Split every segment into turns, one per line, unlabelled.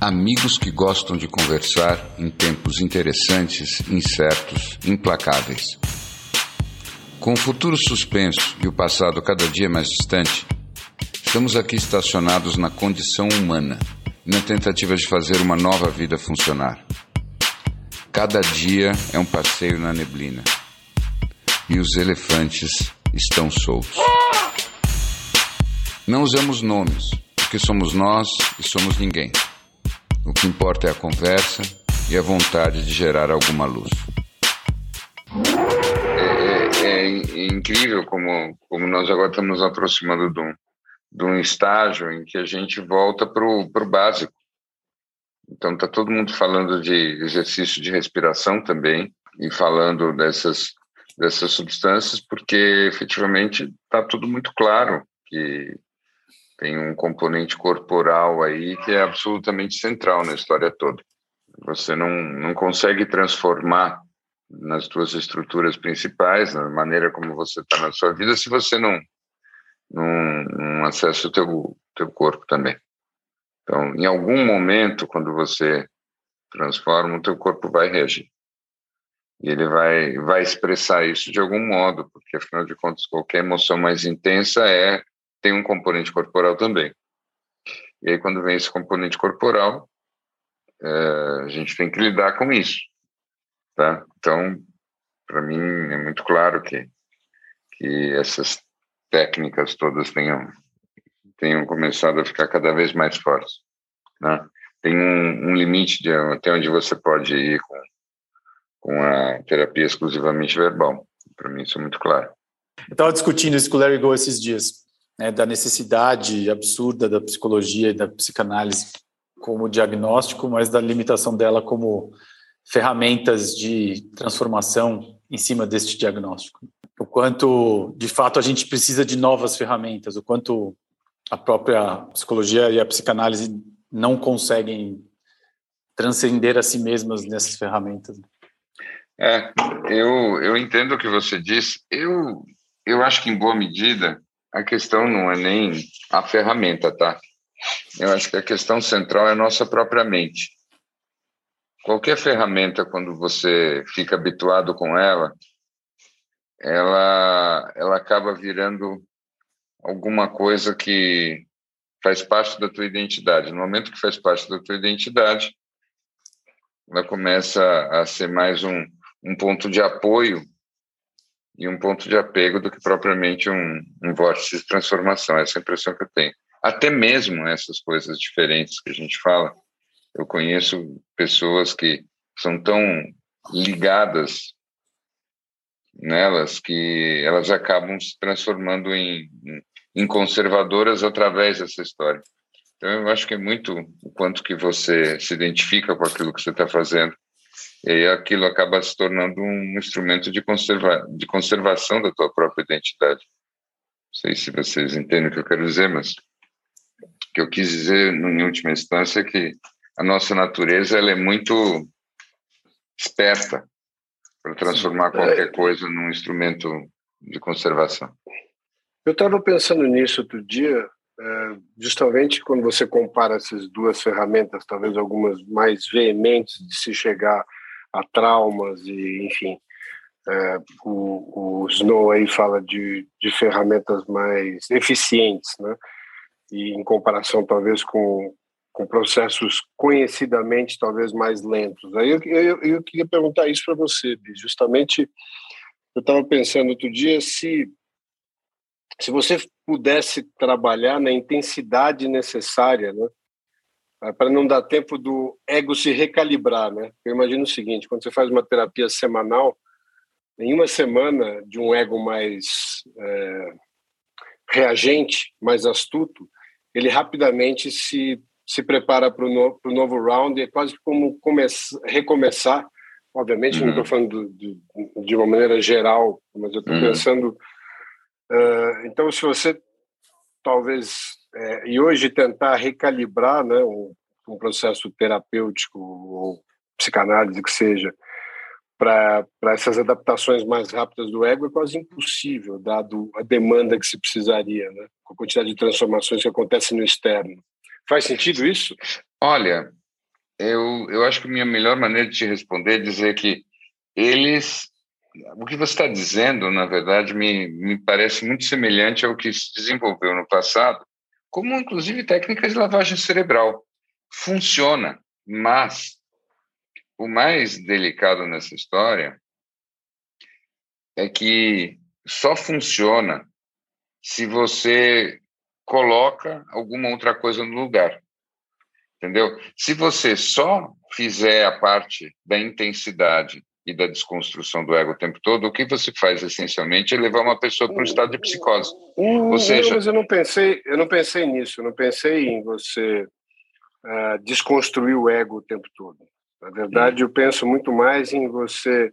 Amigos que gostam de conversar em tempos interessantes, incertos, implacáveis. Com o futuro suspenso e o passado cada dia mais distante, estamos aqui estacionados na condição humana, na tentativa de fazer uma nova vida funcionar. Cada dia é um passeio na neblina. E os elefantes estão soltos. Não usamos nomes, porque somos nós e somos ninguém. O que importa é a conversa e a vontade de gerar alguma luz.
É, é, é incrível como, como nós agora estamos aproximando de um, de um estágio em que a gente volta para o básico. Então, está todo mundo falando de exercício de respiração também e falando dessas, dessas substâncias, porque efetivamente está tudo muito claro que tem um componente corporal aí que é absolutamente central na história toda. Você não, não consegue transformar nas suas estruturas principais, na maneira como você está na sua vida, se você não, não, não acessa o teu, teu corpo também. Então, em algum momento, quando você transforma, o teu corpo vai reagir. E ele vai, vai expressar isso de algum modo, porque, afinal de contas, qualquer emoção mais intensa é tem um componente corporal também. E aí, quando vem esse componente corporal, é, a gente tem que lidar com isso. Tá? Então, para mim, é muito claro que, que essas técnicas todas tenham, tenham começado a ficar cada vez mais fortes. Né? Tem um, um limite de até onde você pode ir com, com a terapia exclusivamente verbal. Para mim, isso é muito claro.
Eu estava discutindo isso com o Larry Go esses dias né, da necessidade absurda da psicologia e da psicanálise como diagnóstico, mas da limitação dela como ferramentas de transformação em cima deste diagnóstico. O quanto, de fato, a gente precisa de novas ferramentas, o quanto a própria psicologia e a psicanálise não conseguem transcender a si mesmas nessas ferramentas.
É, eu, eu entendo o que você disse. Eu, eu acho que, em boa medida, a questão não é nem a ferramenta, tá? Eu acho que a questão central é a nossa própria mente. Qualquer ferramenta, quando você fica habituado com ela, ela, ela acaba virando alguma coisa que faz parte da tua identidade. No momento que faz parte da tua identidade, ela começa a ser mais um, um ponto de apoio e um ponto de apego do que propriamente um, um vórtice de transformação. Essa é a impressão que eu tenho. Até mesmo essas coisas diferentes que a gente fala, eu conheço pessoas que são tão ligadas nelas que elas acabam se transformando em, em conservadoras através dessa história. Então, eu acho que é muito o quanto que você se identifica com aquilo que você está fazendo e aquilo acaba se tornando um instrumento de, conserva de conservação da tua própria identidade. Não sei se vocês entendem o que eu quero dizer, mas o que eu quis dizer, em última instância, é que a nossa natureza ela é muito esperta para transformar qualquer é. coisa num instrumento de conservação.
Eu estava pensando nisso outro dia, é, justamente quando você compara essas duas ferramentas, talvez algumas mais veementes de se chegar a traumas e, enfim, é, o, o Snow aí fala de, de ferramentas mais eficientes, né? E em comparação talvez com, com processos conhecidamente talvez mais lentos. Aí eu, eu, eu queria perguntar isso para você, justamente eu estava pensando outro dia se se você pudesse trabalhar na intensidade necessária, né, para não dar tempo do ego se recalibrar, né? Eu imagino o seguinte: quando você faz uma terapia semanal, em uma semana de um ego mais é, reagente, mais astuto, ele rapidamente se se prepara para o no, novo round. É quase como recomeçar. Obviamente, uhum. não estou falando de, de uma maneira geral, mas eu estou uhum. pensando. Uh, então, se você talvez é, e hoje tentar recalibrar né, um, um processo terapêutico ou psicanálise que seja para essas adaptações mais rápidas do ego é quase impossível, dado a demanda que se precisaria, né, com a quantidade de transformações que acontecem no externo. Faz sentido isso?
Olha, eu, eu acho que a minha melhor maneira de te responder é dizer que eles. O que você está dizendo, na verdade, me, me parece muito semelhante ao que se desenvolveu no passado, como inclusive técnicas de lavagem cerebral. Funciona, mas o mais delicado nessa história é que só funciona se você coloca alguma outra coisa no lugar. Entendeu? Se você só fizer a parte da intensidade e da desconstrução do ego o tempo todo, o que você faz essencialmente é levar uma pessoa para um estado de psicose.
Ou seja, não, mas eu não pensei, eu não pensei nisso, eu não pensei em você uh, desconstruir o ego o tempo todo. Na verdade, hum. eu penso muito mais em você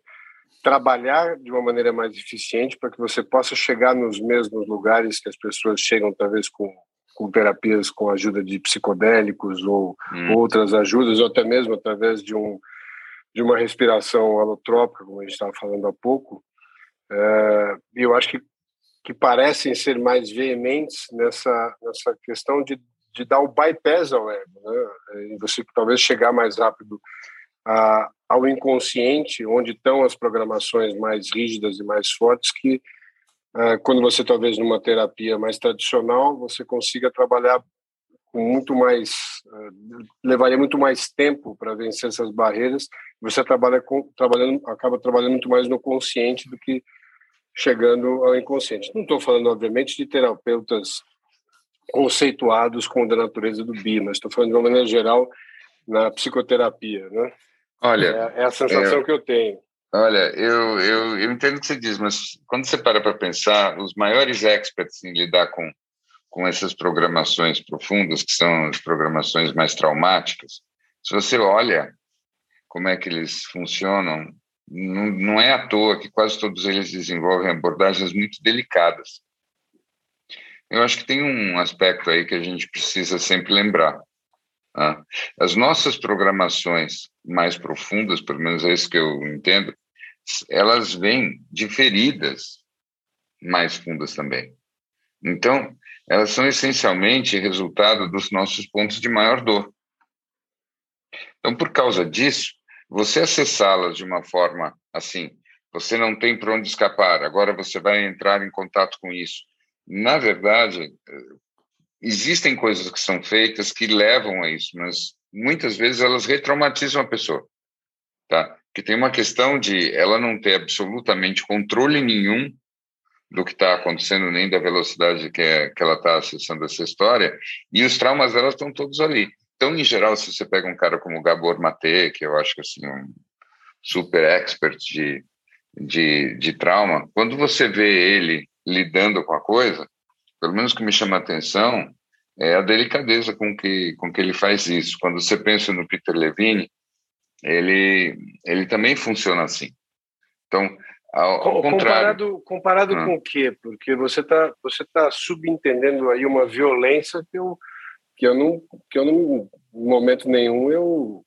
trabalhar de uma maneira mais eficiente para que você possa chegar nos mesmos lugares que as pessoas chegam, talvez com, com terapias com ajuda de psicodélicos ou hum. outras ajudas, ou até mesmo através de, um, de uma respiração alotrópica, como a gente estava falando há pouco. É, eu acho que, que parecem ser mais veementes nessa, nessa questão de, de dar o bypass ao ego, né? e você talvez chegar mais rápido a, ao inconsciente, onde estão as programações mais rígidas e mais fortes, que uh, quando você talvez numa terapia mais tradicional, você consiga trabalhar com muito mais, uh, levaria muito mais tempo para vencer essas barreiras. Você trabalha com, trabalhando, acaba trabalhando muito mais no consciente do que chegando ao inconsciente. Não estou falando, obviamente, de terapeutas conceituados com a natureza do bi, mas estou falando de uma maneira geral na psicoterapia, né?
Olha,
é, é a sensação é, que eu tenho.
Olha, eu, eu, eu entendo o que você diz, mas quando você para para pensar, os maiores experts em lidar com, com essas programações profundas, que são as programações mais traumáticas, se você olha como é que eles funcionam, não, não é à toa que quase todos eles desenvolvem abordagens muito delicadas. Eu acho que tem um aspecto aí que a gente precisa sempre lembrar. Tá? As nossas programações mais profundas, pelo menos é isso que eu entendo, elas vêm de feridas mais fundas também. Então, elas são essencialmente resultado dos nossos pontos de maior dor. Então, por causa disso, você acessá-las de uma forma assim, você não tem para onde escapar, agora você vai entrar em contato com isso. Na verdade, existem coisas que são feitas que levam a isso, mas muitas vezes elas retraumatizam a pessoa, tá? Que tem uma questão de ela não ter absolutamente controle nenhum do que está acontecendo, nem da velocidade que, é, que ela está acessando essa história, e os traumas delas estão todos ali. Então, em geral, se você pega um cara como Gabor Mate, que eu acho que assim, um super expert de, de, de trauma, quando você vê ele lidando com a coisa, pelo menos que me chama a atenção, é a delicadeza com que, com que ele faz isso. Quando você pensa no Peter Levine, ele, ele também funciona assim. Então, ao, ao
comparado, comparado ah. com o quê? Porque você está você tá subentendendo aí uma violência que eu, que eu não, que eu não, em momento nenhum eu,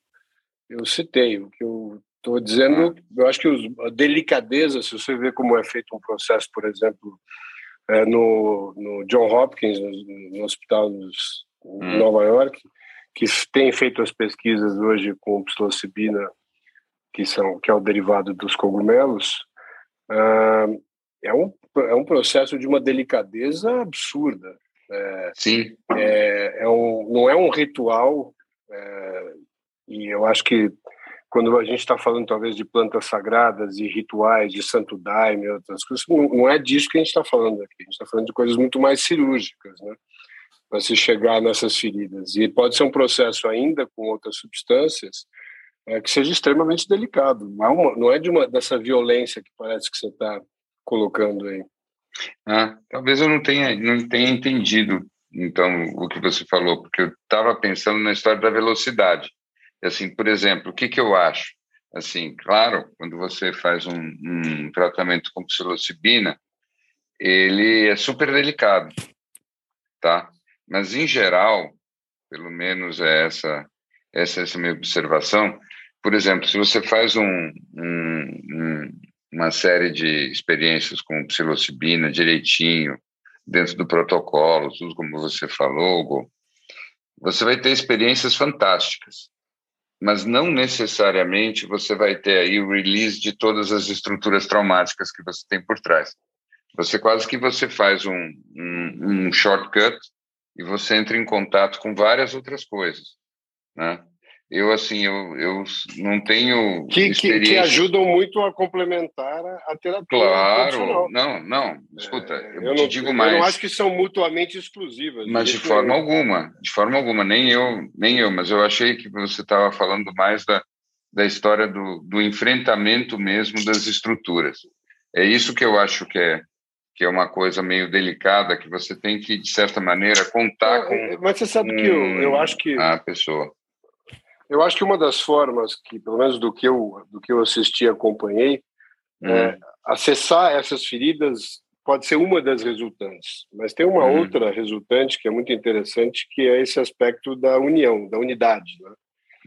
eu citei. O que eu estou dizendo, ah. eu acho que os, a delicadeza, se você vê como é feito um processo, por exemplo, é, no, no, John Hopkins, no, no hospital dos, hum. Nova York, que tem feito as pesquisas hoje com psilocibina, que são que é o derivado dos cogumelos, é um é um processo de uma delicadeza absurda.
É, Sim.
É, é um, não é um ritual é, e eu acho que quando a gente está falando talvez de plantas sagradas e rituais de santo daime e outras coisas, não, não é disso que a gente está falando aqui. A gente está falando de coisas muito mais cirúrgicas, né? Para se chegar nessas feridas. E pode ser um processo ainda com outras substâncias é, que seja extremamente delicado. Não é, uma, não é de uma dessa violência que parece que você está colocando aí.
Ah, talvez eu não tenha, não tenha entendido então o que você falou, porque eu estava pensando na história da velocidade. Assim, por exemplo, o que, que eu acho? Assim, claro, quando você faz um, um tratamento com psilocibina, ele é super delicado, tá? Mas, em geral, pelo menos é essa, essa, essa minha observação, por exemplo, se você faz um, um, um, uma série de experiências com psilocibina direitinho, dentro do protocolo, tudo como você falou, Hugo, você vai ter experiências fantásticas mas não necessariamente você vai ter aí o release de todas as estruturas traumáticas que você tem por trás. Você quase que você faz um, um, um shortcut e você entra em contato com várias outras coisas, né? Eu assim eu, eu não tenho
que, que, que ajudam muito a complementar a terapia
claro. não. Não escuta é, eu, eu
não,
digo mais
eu não acho que são mutuamente exclusivas.
Mas de forma alguma de forma alguma. Nem eu nem eu. Mas eu achei que você estava falando mais da, da história do, do enfrentamento mesmo das estruturas. É isso que eu acho que é que é uma coisa meio delicada que você tem que de certa maneira contar com
mas você sabe um, que eu, eu acho que
a pessoa
eu acho que uma das formas que, pelo menos do que eu do que eu assisti e acompanhei, uhum. é, acessar essas feridas pode ser uma das resultantes, mas tem uma uhum. outra resultante que é muito interessante, que é esse aspecto da união, da unidade, né?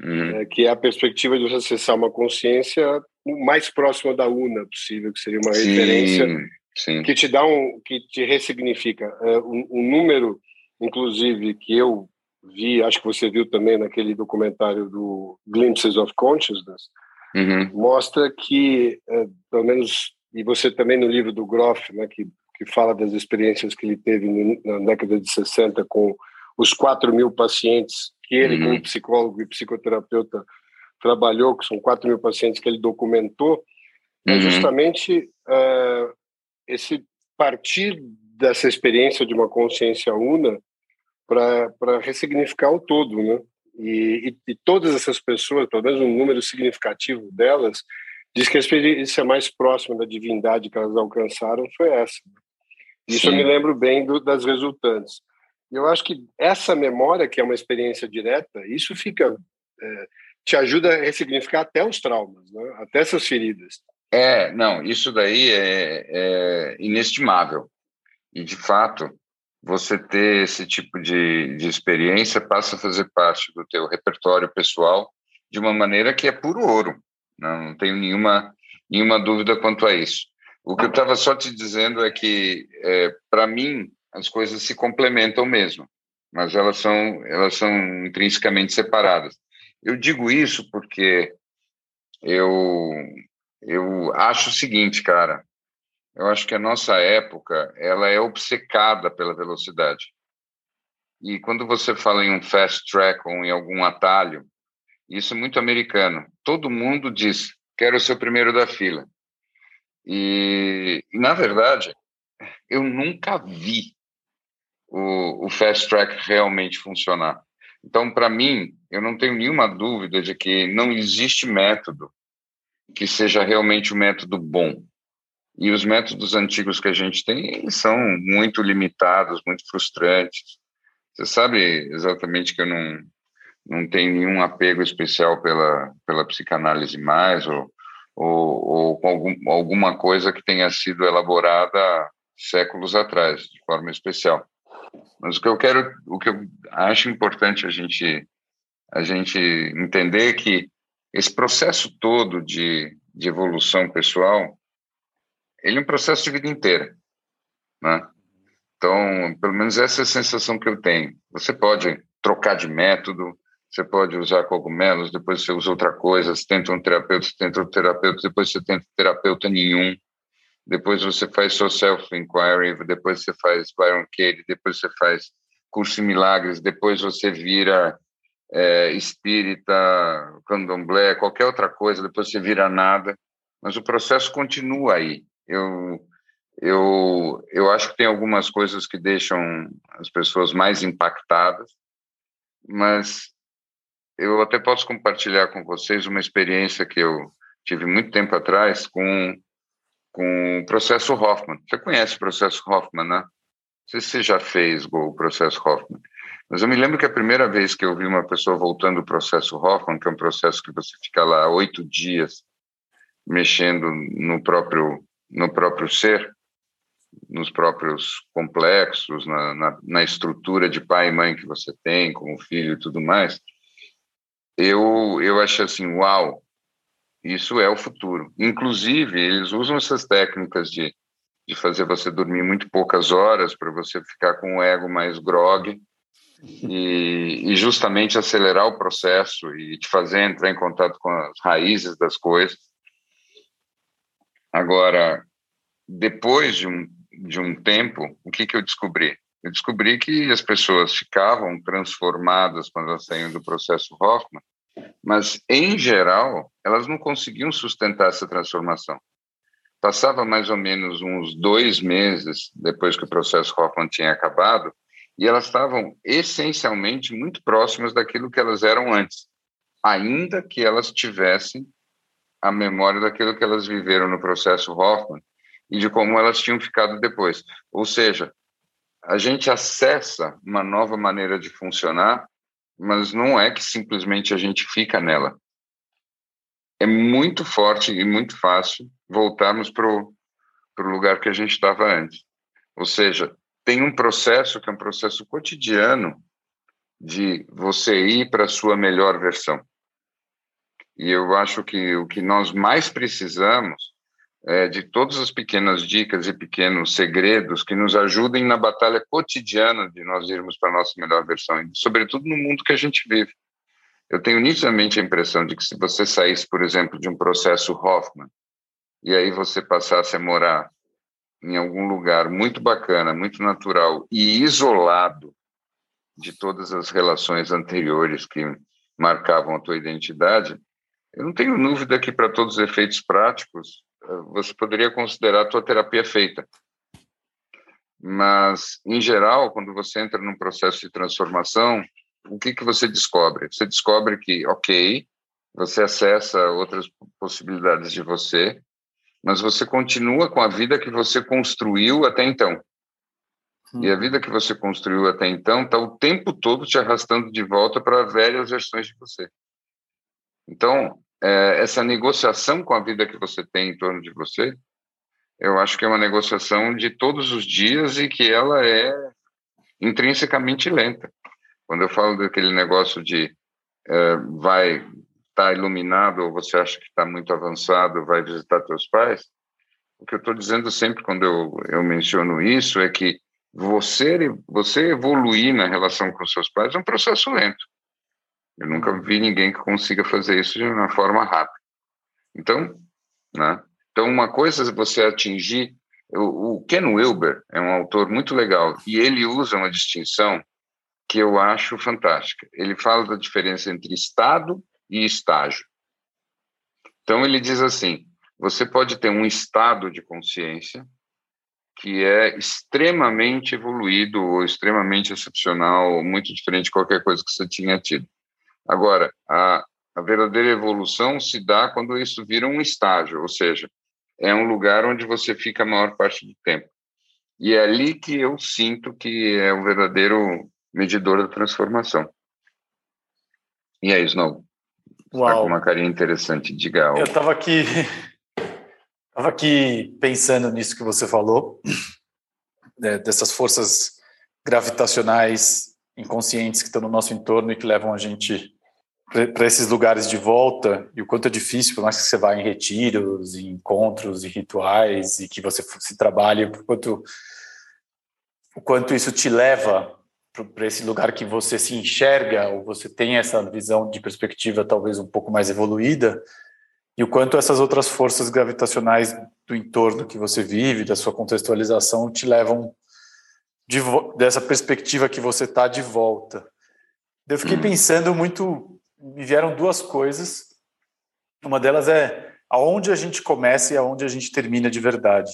uhum. é, que é a perspectiva de você acessar uma consciência mais próxima da una possível, que seria uma sim, referência sim. que te dá um, que te ressignifica é, um, um número, inclusive que eu vi, acho que você viu também naquele documentário do Glimpses of Consciousness, uhum. mostra que, é, pelo menos, e você também no livro do Groff, né, que, que fala das experiências que ele teve na década de 60 com os 4 mil pacientes que ele, uhum. como psicólogo e psicoterapeuta, trabalhou, que são 4 mil pacientes que ele documentou, é uhum. é justamente uh, esse partir dessa experiência de uma consciência una para ressignificar o todo, né? E, e, e, todas essas pessoas, pelo menos um número significativo delas, diz que a experiência mais próxima da divindade que elas alcançaram foi essa. Isso Sim. eu me lembro bem do, das resultantes. E eu acho que essa memória, que é uma experiência direta, isso fica é, te ajuda a ressignificar até os traumas, né? até essas feridas.
É, não, isso daí é, é inestimável. E, de fato, você ter esse tipo de, de experiência passa a fazer parte do teu repertório pessoal de uma maneira que é puro ouro. Não, não tenho nenhuma, nenhuma dúvida quanto a isso. O que eu estava só te dizendo é que, é, para mim, as coisas se complementam mesmo, mas elas são, elas são intrinsecamente separadas. Eu digo isso porque eu, eu acho o seguinte, cara, eu acho que a nossa época ela é obcecada pela velocidade. E quando você fala em um fast track ou em algum atalho, isso é muito americano. Todo mundo diz: quero ser o primeiro da fila. E, e na verdade, eu nunca vi o, o fast track realmente funcionar. Então, para mim, eu não tenho nenhuma dúvida de que não existe método que seja realmente um método bom. E os métodos antigos que a gente tem são muito limitados, muito frustrantes. Você sabe exatamente que eu não, não tenho nenhum apego especial pela, pela psicanálise mais, ou, ou, ou com algum, alguma coisa que tenha sido elaborada séculos atrás, de forma especial. Mas o que eu quero, o que eu acho importante a gente, a gente entender é que esse processo todo de, de evolução pessoal, ele é um processo de vida inteira, né? Então, pelo menos essa é a sensação que eu tenho. Você pode trocar de método, você pode usar cogumelos, depois você usa outra coisa, você tenta um terapeuta, você tenta outro terapeuta, depois você tenta terapeuta nenhum, depois você faz sua self-inquiry, depois você faz Byron Katie, depois você faz curso em milagres, depois você vira é, espírita, candomblé, qualquer outra coisa, depois você vira nada, mas o processo continua aí. Eu, eu, eu acho que tem algumas coisas que deixam as pessoas mais impactadas, mas eu até posso compartilhar com vocês uma experiência que eu tive muito tempo atrás com, com o processo Hoffman. Você conhece o processo Hoffman, né? Não sei se você já fez o processo Hoffman. Mas eu me lembro que a primeira vez que eu vi uma pessoa voltando do processo Hoffman, que é um processo que você fica lá oito dias mexendo no próprio no próprio ser, nos próprios complexos, na, na, na, estrutura de pai e mãe que você tem, como filho e tudo mais, eu, eu acho assim, uau, isso é o futuro. Inclusive, eles usam essas técnicas de, de fazer você dormir muito poucas horas para você ficar com o ego mais grog e, e, justamente acelerar o processo e te fazer entrar em contato com as raízes das coisas. Agora, depois de um, de um tempo, o que, que eu descobri? Eu descobri que as pessoas ficavam transformadas quando elas saíam do processo Hoffman, mas, em geral, elas não conseguiam sustentar essa transformação. Passava mais ou menos uns dois meses depois que o processo Hoffman tinha acabado, e elas estavam essencialmente muito próximas daquilo que elas eram antes, ainda que elas tivessem a memória daquilo que elas viveram no processo Hoffman e de como elas tinham ficado depois. Ou seja, a gente acessa uma nova maneira de funcionar, mas não é que simplesmente a gente fica nela. É muito forte e muito fácil voltarmos para o lugar que a gente estava antes. Ou seja, tem um processo que é um processo cotidiano de você ir para a sua melhor versão. E eu acho que o que nós mais precisamos é de todas as pequenas dicas e pequenos segredos que nos ajudem na batalha cotidiana de nós irmos para a nossa melhor versão, sobretudo no mundo que a gente vive. Eu tenho nitidamente a impressão de que se você saísse, por exemplo, de um processo Hoffman, e aí você passasse a morar em algum lugar muito bacana, muito natural e isolado de todas as relações anteriores que marcavam a tua identidade, eu não tenho dúvida que para todos os efeitos práticos eh, você poderia considerar a tua terapia feita. Mas, em geral, quando você entra num processo de transformação, o que, que você descobre? Você descobre que, ok, você acessa outras possibilidades de você, mas você continua com a vida que você construiu até então. E a vida que você construiu até então está o tempo todo te arrastando de volta para velhas versões de você. Então, é, essa negociação com a vida que você tem em torno de você, eu acho que é uma negociação de todos os dias e que ela é intrinsecamente lenta. Quando eu falo daquele negócio de é, vai está iluminado ou você acha que está muito avançado, vai visitar teus pais, o que eu estou dizendo sempre quando eu, eu menciono isso é que você, você evoluir na relação com seus pais é um processo lento. Eu nunca vi ninguém que consiga fazer isso de uma forma rápida. Então, né? Então, uma coisa é você atingir. O, o Ken Wilber é um autor muito legal e ele usa uma distinção que eu acho fantástica. Ele fala da diferença entre estado e estágio. Então, ele diz assim: você pode ter um estado de consciência que é extremamente evoluído ou extremamente excepcional, muito diferente de qualquer coisa que você tinha tido. Agora, a, a verdadeira evolução se dá quando isso vira um estágio, ou seja, é um lugar onde você fica a maior parte do tempo. E é ali que eu sinto que é o verdadeiro medidor da transformação. E é isso, não. Uau. Tá com uma carinha interessante, diga algo.
Eu estava aqui, tava aqui pensando nisso que você falou, né, dessas forças gravitacionais inconscientes que estão no nosso entorno e que levam a gente para esses lugares de volta e o quanto é difícil, por mais que você vá em retiros, em encontros e rituais e que você se trabalhe, o quanto, o quanto isso te leva para esse lugar que você se enxerga ou você tem essa visão de perspectiva talvez um pouco mais evoluída e o quanto essas outras forças gravitacionais do entorno que você vive, da sua contextualização, te levam de, dessa perspectiva que você está de volta. Eu fiquei pensando muito, me vieram duas coisas. Uma delas é aonde a gente começa e aonde a gente termina de verdade.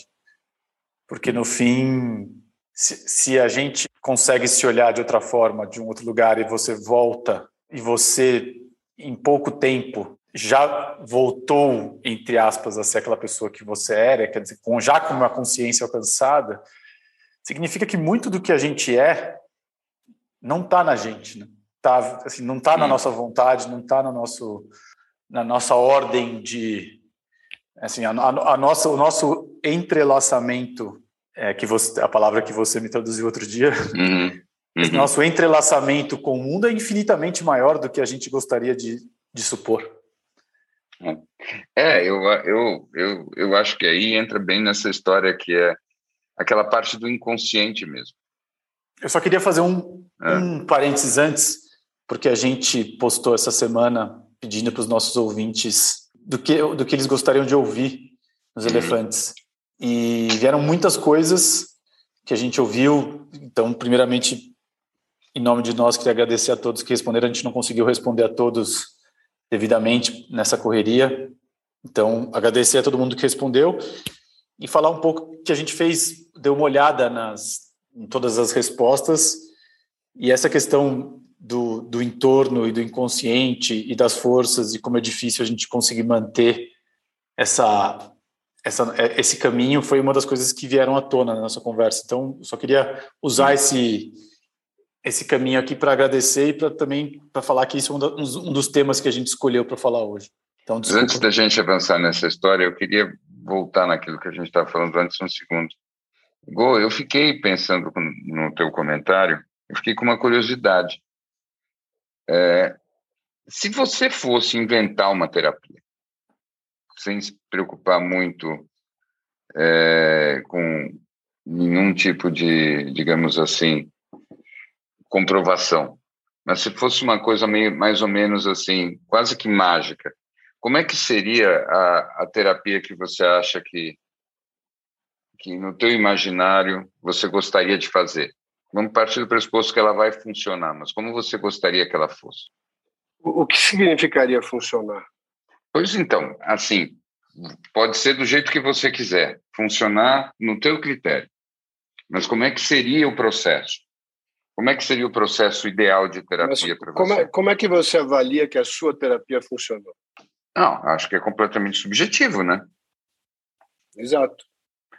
Porque no fim, se, se a gente consegue se olhar de outra forma, de um outro lugar, e você volta, e você, em pouco tempo, já voltou, entre aspas, a ser aquela pessoa que você era, quer dizer, com, já com uma consciência alcançada, significa que muito do que a gente é não está na gente, né? Tá, assim, não está na nossa vontade, não está no nosso, na nossa ordem de, assim, a, a, a nossa, o nosso entrelaçamento é, que você, a palavra que você me traduziu outro dia, uhum. Uhum. nosso entrelaçamento com o mundo é infinitamente maior do que a gente gostaria de, de supor.
É, eu, eu, eu, eu acho que aí entra bem nessa história que é aquela parte do inconsciente mesmo.
Eu só queria fazer um, é. um parênteses antes, porque a gente postou essa semana pedindo para os nossos ouvintes do que, do que eles gostariam de ouvir nos uhum. elefantes. E vieram muitas coisas que a gente ouviu. Então, primeiramente, em nome de nós, queria agradecer a todos que responderam. A gente não conseguiu responder a todos devidamente nessa correria. Então, agradecer a todo mundo que respondeu e falar um pouco que a gente fez, deu uma olhada nas, em todas as respostas e essa questão do, do entorno e do inconsciente e das forças e como é difícil a gente conseguir manter essa, essa, esse caminho foi uma das coisas que vieram à tona na nossa conversa. Então, só queria usar esse esse caminho aqui para agradecer e para também para falar que isso é um, um, dos temas que a gente escolheu para falar hoje. Então,
antes da gente avançar nessa história, eu queria voltar naquilo que a gente estava falando antes um segundo. Go, eu fiquei pensando no teu comentário, eu fiquei com uma curiosidade. É, se você fosse inventar uma terapia, sem se preocupar muito é, com nenhum tipo de, digamos assim, comprovação, mas se fosse uma coisa meio, mais ou menos assim, quase que mágica, como é que seria a, a terapia que você acha que, que no teu imaginário você gostaria de fazer? Vamos partir do pressuposto que ela vai funcionar, mas como você gostaria que ela fosse?
O que significaria funcionar?
Pois então, assim, pode ser do jeito que você quiser, funcionar no teu critério. Mas como é que seria o processo? Como é que seria o processo ideal de terapia para
você? Como é, como é que você avalia que a sua terapia funcionou?
Não, acho que é completamente subjetivo, né?
Exato.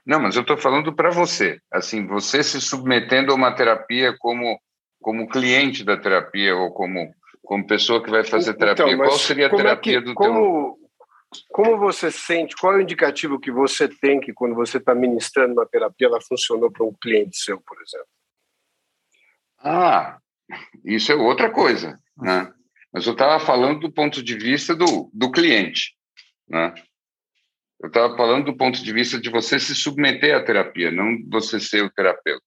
Não, mas eu estou falando para você. Assim, você se submetendo a uma terapia como como cliente da terapia ou como como pessoa que vai fazer então, terapia. Então, qual seria a terapia é que, do
como, teu... Como você sente? Qual é o indicativo que você tem que quando você está ministrando uma terapia ela funcionou para um cliente seu, por exemplo?
Ah, isso é outra coisa, né? Mas eu estava falando do ponto de vista do, do cliente, né? Eu estava falando do ponto de vista de você se submeter à terapia, não você ser o terapeuta.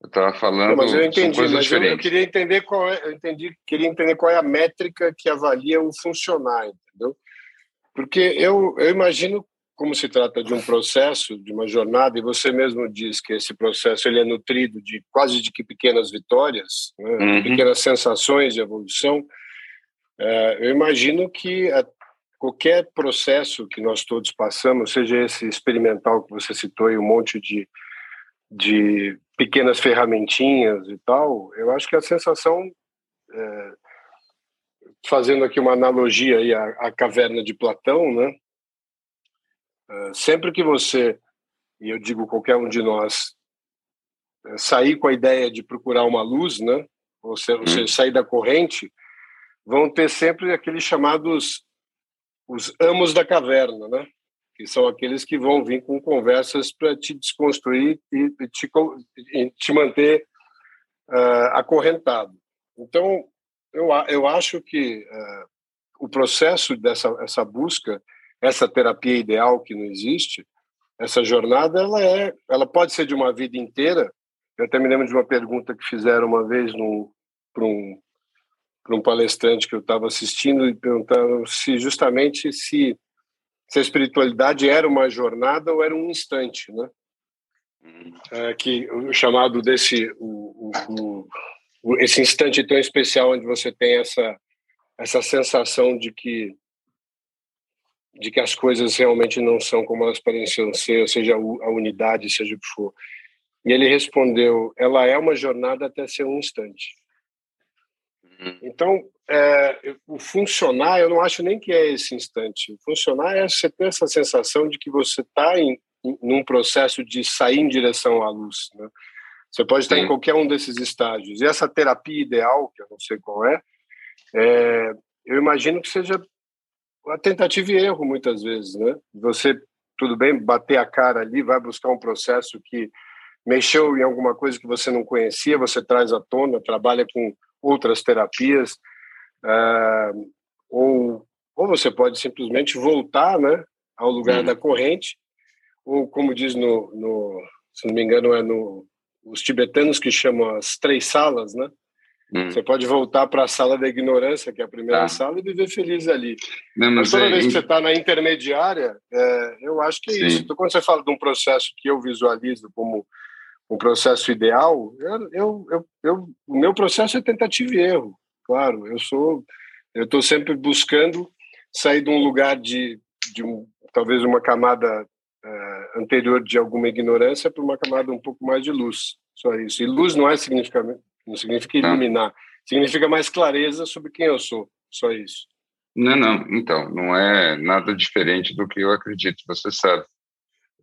Eu estava falando não,
mas eu entendi, coisas mas diferentes. Eu, eu queria entender qual é, eu entendi, queria entender qual é a métrica que avalia o funcionar, entendeu? Porque eu, eu imagino como se trata de um processo, de uma jornada, e você mesmo diz que esse processo ele é nutrido de quase de que pequenas vitórias, né? uhum. pequenas sensações de evolução, é, eu imagino que a, qualquer processo que nós todos passamos, seja esse experimental que você citou e um monte de, de pequenas ferramentinhas e tal, eu acho que a sensação, é, fazendo aqui uma analogia aí à, à caverna de Platão, né? É, sempre que você, e eu digo qualquer um de nós, é, sair com a ideia de procurar uma luz, né? Ou seja, uhum. sair da corrente, vão ter sempre aqueles chamados os amos da caverna, né? Que são aqueles que vão vir com conversas para te desconstruir e te, e te manter uh, acorrentado. Então, eu, eu acho que uh, o processo dessa essa busca, essa terapia ideal que não existe, essa jornada, ela é, ela pode ser de uma vida inteira. Eu até me lembro de uma pergunta que fizeram uma vez para um para um palestrante que eu estava assistindo e perguntando se justamente se, se a espiritualidade era uma jornada ou era um instante, né? Uhum. É, que o chamado desse o, o, o, esse instante tão especial onde você tem essa essa sensação de que de que as coisas realmente não são como elas pareciam ser, ou seja, a unidade, seja o que for. E ele respondeu: ela é uma jornada até ser um instante. Uhum. Então, é, o funcionar, eu não acho nem que é esse instante. O funcionar é você ter essa sensação de que você está em, em num processo de sair em direção à luz. Né? Você pode estar Sim. em qualquer um desses estágios. E essa terapia ideal, que eu não sei qual é, é eu imagino que seja a tentativa e erro, muitas vezes. Né? Você, tudo bem, bater a cara ali, vai buscar um processo que mexeu em alguma coisa que você não conhecia, você traz à tona, trabalha com outras terapias, uh, ou, ou você pode simplesmente voltar né, ao lugar uhum. da corrente, ou como diz no, no, se não me engano, é no, os tibetanos que chamam as três salas, né? Hum. Você pode voltar para a sala da ignorância, que é a primeira ah. sala, e viver feliz ali. Não, mas, mas toda é, vez que você está na intermediária, é, eu acho que é Sim. isso. Então, quando você fala de um processo que eu visualizo como um processo ideal, eu, eu, eu, eu o meu processo é tentativa e erro. Claro, eu sou, eu estou sempre buscando sair de um lugar de, de um, talvez uma camada uh, anterior de alguma ignorância para uma camada um pouco mais de luz. Só isso. E luz não é significamente não significa iluminar, não. significa mais clareza sobre quem eu sou. Só isso.
Não, não. Então, não é nada diferente do que eu acredito, você sabe.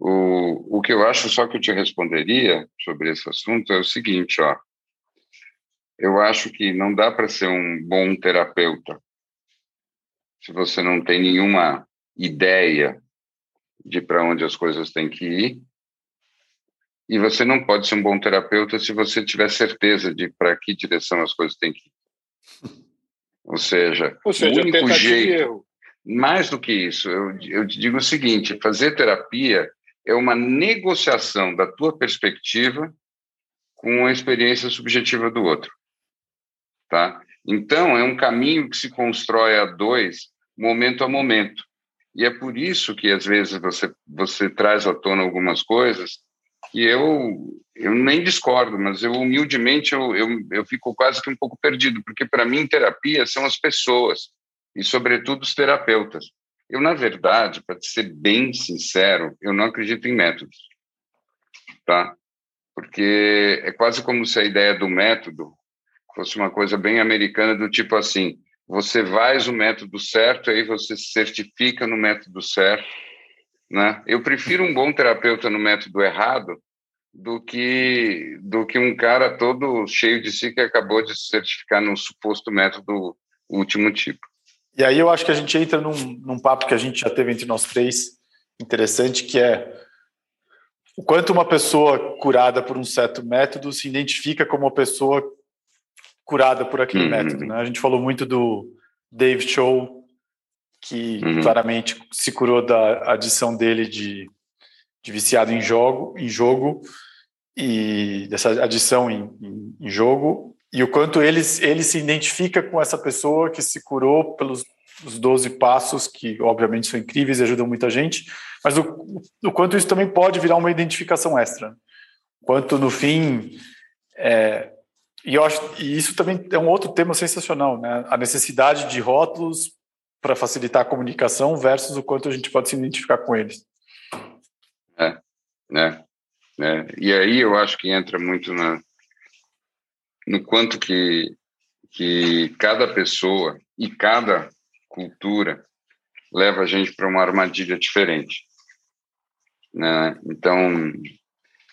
O, o que eu acho só que eu te responderia sobre esse assunto é o seguinte, ó. Eu acho que não dá para ser um bom terapeuta se você não tem nenhuma ideia de para onde as coisas têm que ir e você não pode ser um bom terapeuta se você tiver certeza de para que direção as coisas têm que ir. Ou seja,
Ou seja
o único jeito. Mais do que isso, eu, eu te digo o seguinte: fazer terapia é uma negociação da tua perspectiva com a experiência subjetiva do outro. Tá? Então, é um caminho que se constrói a dois, momento a momento. E é por isso que, às vezes, você, você traz à tona algumas coisas que eu eu nem discordo, mas eu humildemente eu, eu, eu fico quase que um pouco perdido, porque para mim terapia são as pessoas e sobretudo os terapeutas. Eu na verdade, para ser bem sincero, eu não acredito em métodos, tá? Porque é quase como se a ideia do método fosse uma coisa bem americana do tipo assim, você faz o método certo, aí você se certifica no método certo né? Eu prefiro um bom terapeuta no método errado do que do que um cara todo cheio de si que acabou de se certificar no suposto método último tipo.
E aí eu acho que a gente entra num, num papo que a gente já teve entre nós três, interessante, que é o quanto uma pessoa curada por um certo método se identifica como uma pessoa curada por aquele uhum. método. Né? A gente falou muito do Dave Show, que uhum. claramente se curou da adição dele de, de viciado em jogo, em jogo e dessa adição em, em, em, jogo e o quanto ele, ele se identifica com essa pessoa que se curou pelos os 12 passos que obviamente são incríveis e ajudam muita gente, mas o, o quanto isso também pode virar uma identificação extra. Quanto no fim é, e, eu acho, e isso também é um outro tema sensacional, né? A necessidade de rótulos para facilitar a comunicação versus o quanto a gente pode se identificar com eles.
É, né? É. E aí eu acho que entra muito na, no quanto que, que cada pessoa e cada cultura leva a gente para uma armadilha diferente. Né? Então,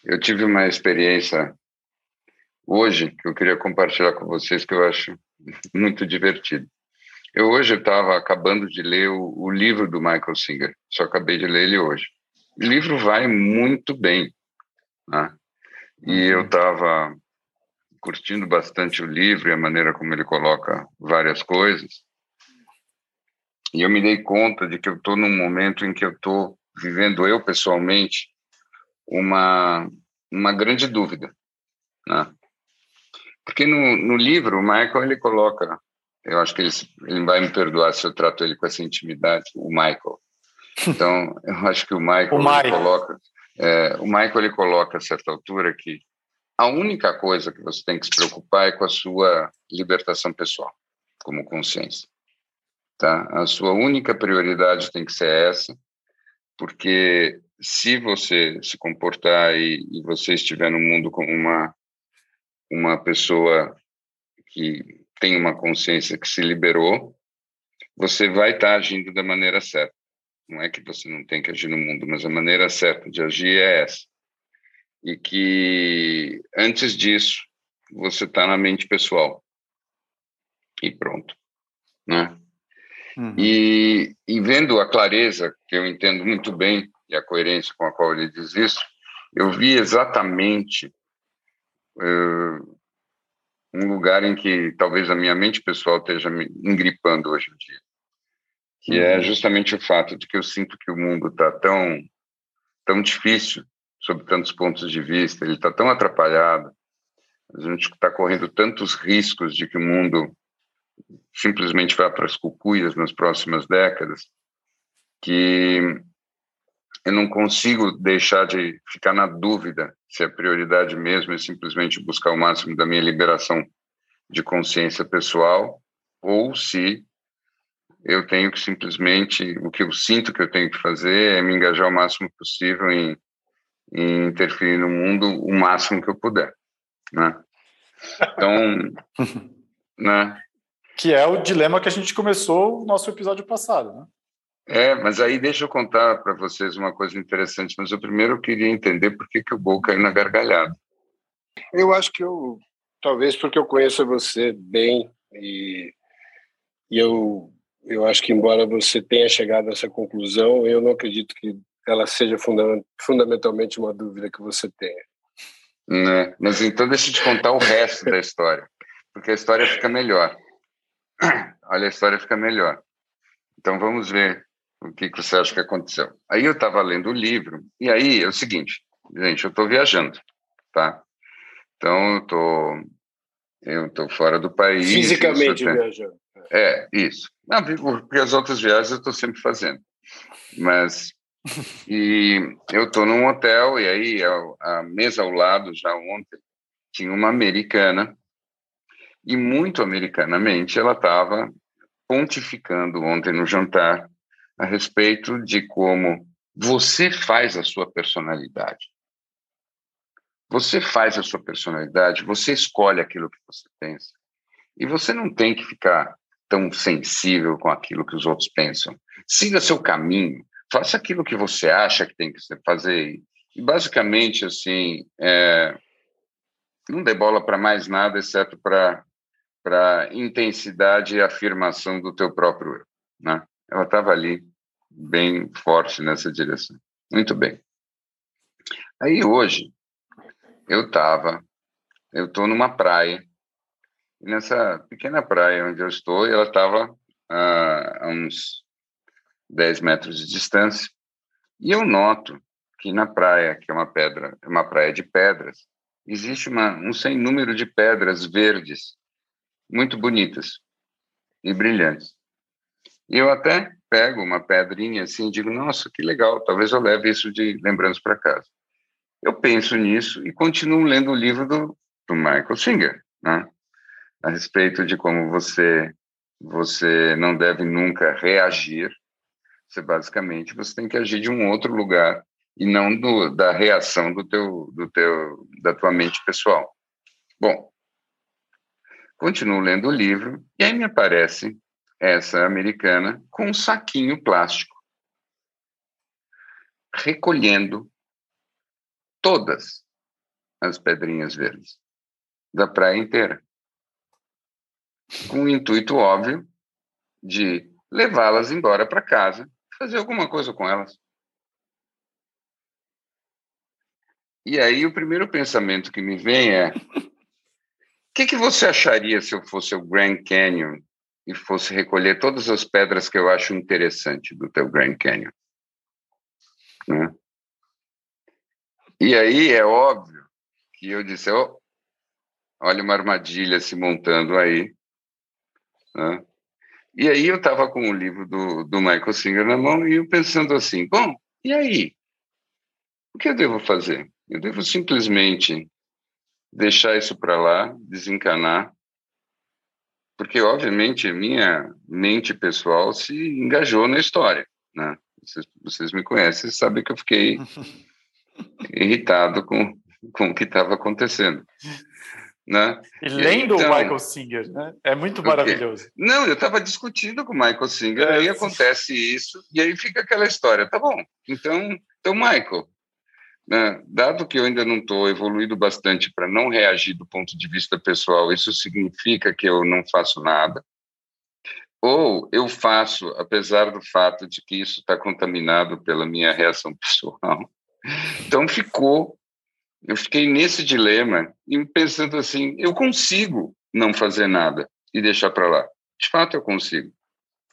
eu tive uma experiência hoje que eu queria compartilhar com vocês que eu acho muito divertido. Eu hoje estava acabando de ler o, o, livro do Michael Singer, só acabei de ler ele hoje. O livro vai muito bem, né? E uhum. eu estava curtindo bastante o livro e a maneira como ele coloca várias coisas. E eu me dei conta de que eu estou num momento em que eu estou vivendo eu pessoalmente uma uma grande dúvida, né? Porque no, no livro o Michael ele coloca eu acho que ele, ele vai me perdoar se eu trato ele com essa intimidade, o Michael. Então, eu acho que o Michael, o Michael. coloca, é, o Michael ele coloca a certa altura que a única coisa que você tem que se preocupar é com a sua libertação pessoal, como consciência. Tá? A sua única prioridade tem que ser essa, porque se você se comportar e, e você estiver no mundo como uma uma pessoa que tem uma consciência que se liberou, você vai estar agindo da maneira certa. Não é que você não tem que agir no mundo, mas a maneira certa de agir é essa. E que antes disso, você está na mente pessoal. E pronto. Né? Uhum. E, e vendo a clareza, que eu entendo muito bem, e a coerência com a qual ele diz isso, eu vi exatamente uh, um lugar em que talvez a minha mente pessoal esteja me engripando hoje em dia, que é uhum. é justamente o fato de que eu sinto que o mundo está tão tão difícil, sob tantos pontos de vista, ele está tão atrapalhado, a gente está correndo tantos riscos de que o mundo simplesmente vá para as cucuias nas próximas décadas, que eu não consigo deixar de ficar na dúvida se a prioridade mesmo é simplesmente buscar o máximo da minha liberação de consciência pessoal ou se eu tenho que simplesmente, o que eu sinto que eu tenho que fazer é me engajar o máximo possível em, em interferir no mundo o máximo que eu puder, né? Então, né?
Que é o dilema que a gente começou o nosso episódio passado, né?
É, mas aí deixa eu contar para vocês uma coisa interessante, mas eu primeiro queria entender por que, que o Gol caiu na gargalhada.
Eu acho que eu, talvez porque eu conheço você bem e, e eu, eu acho que embora você tenha chegado a essa conclusão, eu não acredito que ela seja fundamentalmente uma dúvida que você tenha.
Né? Mas então deixa eu te contar o resto da história, porque a história fica melhor. Olha, a história fica melhor. Então vamos ver o que, que você acha que aconteceu? Aí eu estava lendo o livro, e aí é o seguinte, gente, eu estou viajando, tá? Então eu tô, eu tô fora do país.
Fisicamente viajando.
É, isso. Não, porque as outras viagens eu estou sempre fazendo. Mas, e eu estou num hotel, e aí a, a mesa ao lado, já ontem, tinha uma americana, e muito americanamente ela estava pontificando ontem no jantar a respeito de como você faz a sua personalidade. Você faz a sua personalidade, você escolhe aquilo que você pensa. E você não tem que ficar tão sensível com aquilo que os outros pensam. Siga seu caminho, faça aquilo que você acha que tem que fazer. E basicamente, assim, é, não dê bola para mais nada, exceto para para intensidade e afirmação do teu próprio eu, né? Ela estava ali bem forte nessa direção. Muito bem. Aí hoje eu estava, eu estou numa praia, e nessa pequena praia onde eu estou, ela estava a uns 10 metros de distância, e eu noto que na praia, que é uma pedra, é uma praia de pedras, existe uma, um sem número de pedras verdes, muito bonitas e brilhantes. E eu até pego uma pedrinha assim e digo, nossa, que legal, talvez eu leve isso de lembrança para casa. Eu penso nisso e continuo lendo o livro do, do Michael Singer, né? a respeito de como você você não deve nunca reagir, você basicamente você tem que agir de um outro lugar e não do, da reação do teu do teu da tua mente pessoal. Bom, continuo lendo o livro e aí me aparece essa americana, com um saquinho plástico, recolhendo todas as pedrinhas verdes da praia inteira, com o intuito óbvio de levá-las embora para casa, fazer alguma coisa com elas. E aí o primeiro pensamento que me vem é: o que, que você acharia se eu fosse o Grand Canyon e fosse recolher todas as pedras que eu acho interessante do teu Grand Canyon. Né? E aí é óbvio que eu disse, oh, olha uma armadilha se montando aí. Né? E aí eu estava com o livro do, do Michael Singer na mão e eu pensando assim, bom, e aí? O que eu devo fazer? Eu devo simplesmente deixar isso para lá, desencanar porque obviamente minha mente pessoal se engajou na história, né? Vocês, vocês me conhecem, sabem que eu fiquei irritado com, com o que estava acontecendo. Né?
E lendo então, o Michael Singer, né? É muito maravilhoso.
Não, eu estava discutindo com o Michael Singer, é, aí acontece isso, e aí fica aquela história, tá bom, então, então Michael, né? Dado que eu ainda não estou evoluído bastante para não reagir do ponto de vista pessoal, isso significa que eu não faço nada? Ou eu faço, apesar do fato de que isso está contaminado pela minha reação pessoal? Então ficou, eu fiquei nesse dilema e pensando assim: eu consigo não fazer nada e deixar para lá. De fato, eu consigo,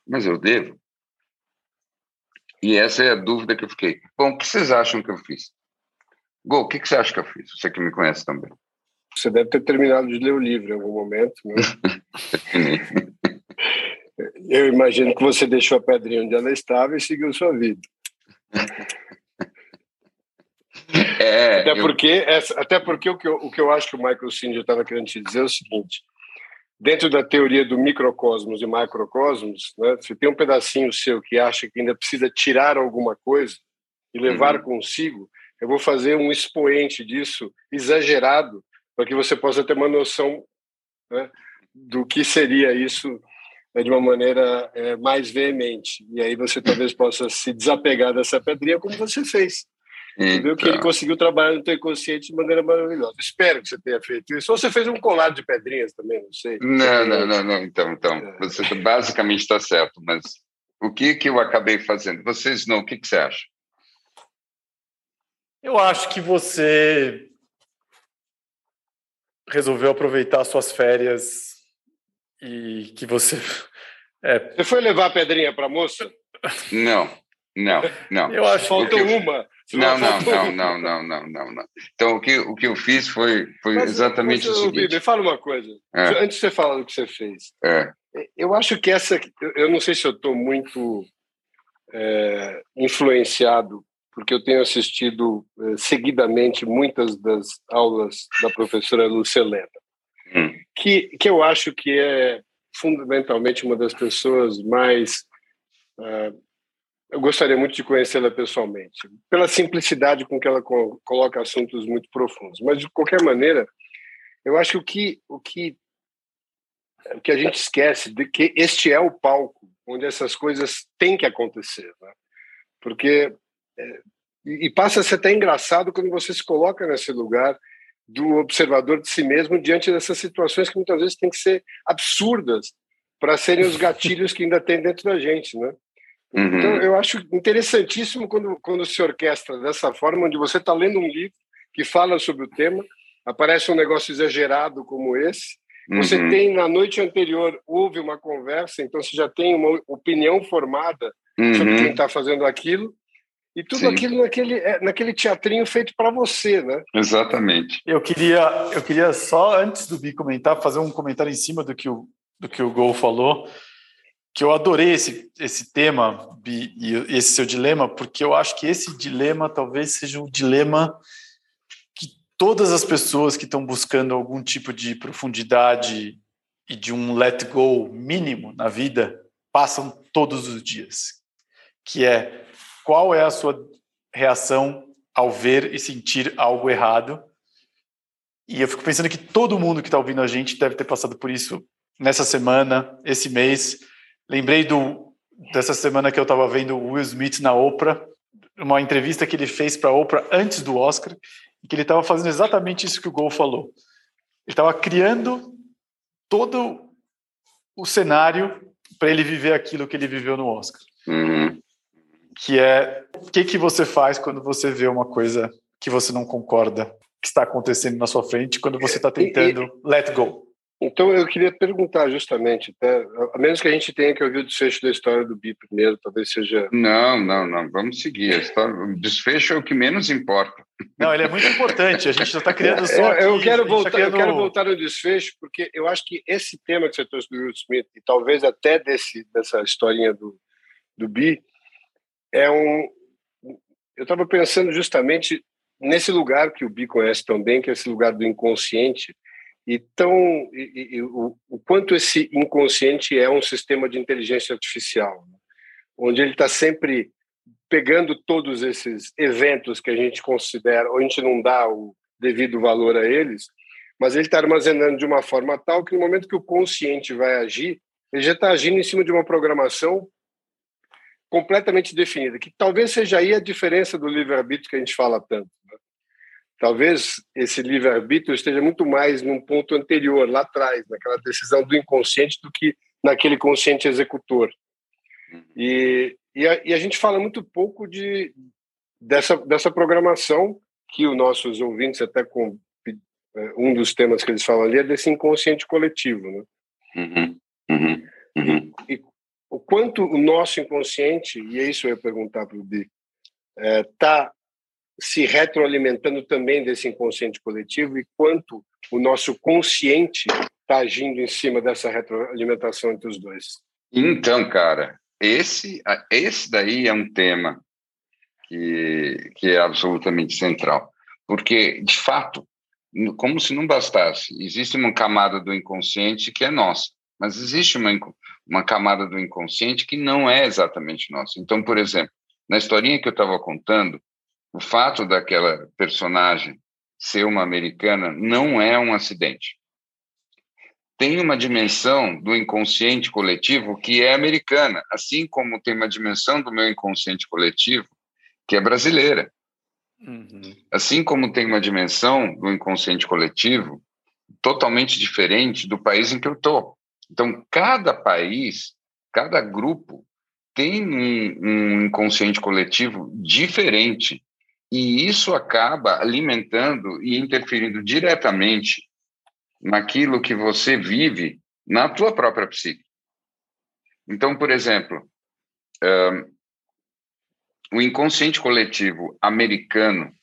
mas eu devo. E essa é a dúvida que eu fiquei. Bom, o que vocês acham que eu fiz? Gol, o que, que você acha que eu fiz? Você que me conhece também.
Você deve ter terminado de ler o livro em algum momento, né? eu imagino que você deixou a pedrinha onde ela estava e seguiu sua vida. É, até, eu... porque, até porque o que, eu, o que eu acho que o Michael Singer estava querendo te dizer é o seguinte: dentro da teoria do microcosmos e macrocosmos, né, se tem um pedacinho seu que acha que ainda precisa tirar alguma coisa e levar uhum. consigo, eu vou fazer um expoente disso exagerado para que você possa ter uma noção né, do que seria isso né, de uma maneira é, mais veemente. E aí você talvez possa se desapegar dessa pedrinha como você fez. Entendeu? Que ele então. conseguiu trabalhar no teu inconsciente de maneira maravilhosa. Espero que você tenha feito isso. Ou você fez um colar de pedrinhas também, não sei.
Não, não, não, não. Então, então é. você basicamente está certo, mas o que, que eu acabei fazendo? Vocês não, o que, que você acha?
Eu acho que você resolveu aproveitar suas férias e que você.
É... Você foi levar a pedrinha para a moça?
Não, não, não.
Eu acho faltou eu... uma.
Não, não, não, não, não, não, não, não. Então o que o que eu fiz foi foi mas, exatamente mas, o seguinte.
Me fala uma coisa. É. Antes de você falar do que você fez. É. Eu acho que essa, eu não sei se eu estou muito é, influenciado porque eu tenho assistido eh, seguidamente muitas das aulas da professora Lucelena, hum. que, que eu acho que é fundamentalmente uma das pessoas mais. Uh, eu gostaria muito de conhecê-la pessoalmente, pela simplicidade com que ela co coloca assuntos muito profundos. Mas, de qualquer maneira, eu acho que o que, o que, o que a gente esquece de que este é o palco onde essas coisas têm que acontecer. Né? Porque é, e passa a ser até engraçado quando você se coloca nesse lugar do observador de si mesmo diante dessas situações que muitas vezes têm que ser absurdas para serem os gatilhos que ainda tem dentro da gente, né? Uhum. Então, eu acho interessantíssimo quando, quando se orquestra dessa forma, onde você está lendo um livro que fala sobre o tema, aparece um negócio exagerado como esse, você uhum. tem, na noite anterior, houve uma conversa, então você já tem uma opinião formada uhum. sobre quem está fazendo aquilo, e tudo Sim. aquilo naquele, é, naquele teatrinho feito para você, né?
Exatamente.
Eu queria, eu queria só, antes do Bi comentar, fazer um comentário em cima do que o, do que o Gol falou, que eu adorei esse, esse tema, Bi, e esse seu dilema, porque eu acho que esse dilema talvez seja um dilema que todas as pessoas que estão buscando algum tipo de profundidade e de um let go mínimo na vida passam todos os dias, que é qual é a sua reação ao ver e sentir algo errado? E eu fico pensando que todo mundo que está ouvindo a gente deve ter passado por isso nessa semana, esse mês. Lembrei do, dessa semana que eu estava vendo o Will Smith na Oprah, uma entrevista que ele fez para a Oprah antes do Oscar, e que ele estava fazendo exatamente isso que o Gol falou. Ele estava criando todo o cenário para ele viver aquilo que ele viveu no Oscar. Uhum que é o que, que você faz quando você vê uma coisa que você não concorda que está acontecendo na sua frente, quando você está tentando e, let go.
Então eu queria perguntar justamente, até, a menos que a gente tenha que ouvir o desfecho da história do Bi primeiro, talvez seja.
Não, não, não, vamos seguir. História, o desfecho é o que menos importa.
Não, ele é muito importante. A gente já está criando só.
Eu, eu quero voltar, tá criando... eu quero voltar no desfecho, porque eu acho que esse tema que você trouxe do Will Smith, e talvez até desse, dessa historinha do, do Bi, é um. Eu estava pensando justamente nesse lugar que o Bi conhece tão bem, que é esse lugar do inconsciente, e, tão, e, e, o, o, quanto esse inconsciente é um sistema de inteligência artificial, né? onde ele está sempre pegando todos esses eventos que a gente considera, ou a gente não dá o devido valor a eles, mas ele está armazenando de uma forma tal que no momento que o consciente vai agir, ele já está agindo em cima de uma programação completamente definida, que talvez seja aí a diferença do livre-arbítrio que a gente fala tanto. Né? Talvez esse livre-arbítrio esteja muito mais num ponto anterior, lá atrás, naquela decisão do inconsciente, do que naquele consciente executor. Uhum. E, e, a, e a gente fala muito pouco de, dessa, dessa programação que os nossos ouvintes, até com é, um dos temas que eles falam ali, é desse inconsciente coletivo. Né? Uhum. Uhum. Uhum. E, o quanto o nosso inconsciente, e é isso eu ia perguntar para o Bi, está é, se retroalimentando também desse inconsciente coletivo e quanto o nosso consciente está agindo em cima dessa retroalimentação entre os dois?
Então, cara, esse, esse daí é um tema que, que é absolutamente central, porque, de fato, como se não bastasse, existe uma camada do inconsciente que é nossa, mas existe uma, uma camada do inconsciente que não é exatamente nossa. Então, por exemplo, na historinha que eu estava contando, o fato daquela personagem ser uma americana não é um acidente. Tem uma dimensão do inconsciente coletivo que é americana, assim como tem uma dimensão do meu inconsciente coletivo que é brasileira. Uhum. Assim como tem uma dimensão do inconsciente coletivo totalmente diferente do país em que eu estou. Então, cada país, cada grupo tem um, um inconsciente coletivo diferente e isso acaba alimentando e interferindo diretamente naquilo que você vive na tua própria psique. Então, por exemplo, um, o inconsciente coletivo americano,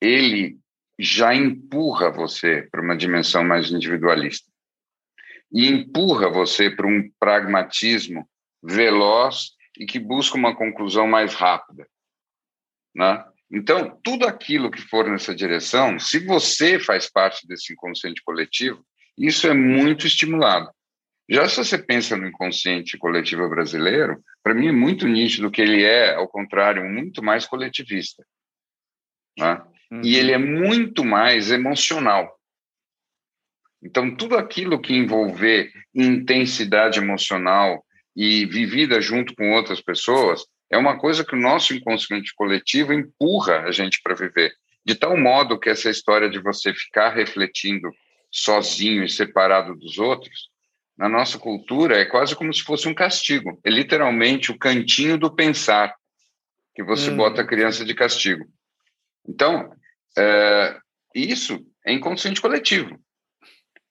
ele já empurra você para uma dimensão mais individualista e empurra você para um pragmatismo veloz e que busca uma conclusão mais rápida, né? Então, tudo aquilo que for nessa direção, se você faz parte desse inconsciente coletivo, isso é muito estimulado. Já se você pensa no inconsciente coletivo brasileiro, para mim é muito nítido que ele é, ao contrário, muito mais coletivista. Né? Uhum. E ele é muito mais emocional. Então, tudo aquilo que envolver intensidade emocional e vivida junto com outras pessoas, é uma coisa que o nosso inconsciente coletivo empurra a gente para viver. De tal modo que essa história de você ficar refletindo sozinho e separado dos outros, na nossa cultura é quase como se fosse um castigo. É literalmente o cantinho do pensar que você hum. bota a criança de castigo. Então, é, isso é inconsciente coletivo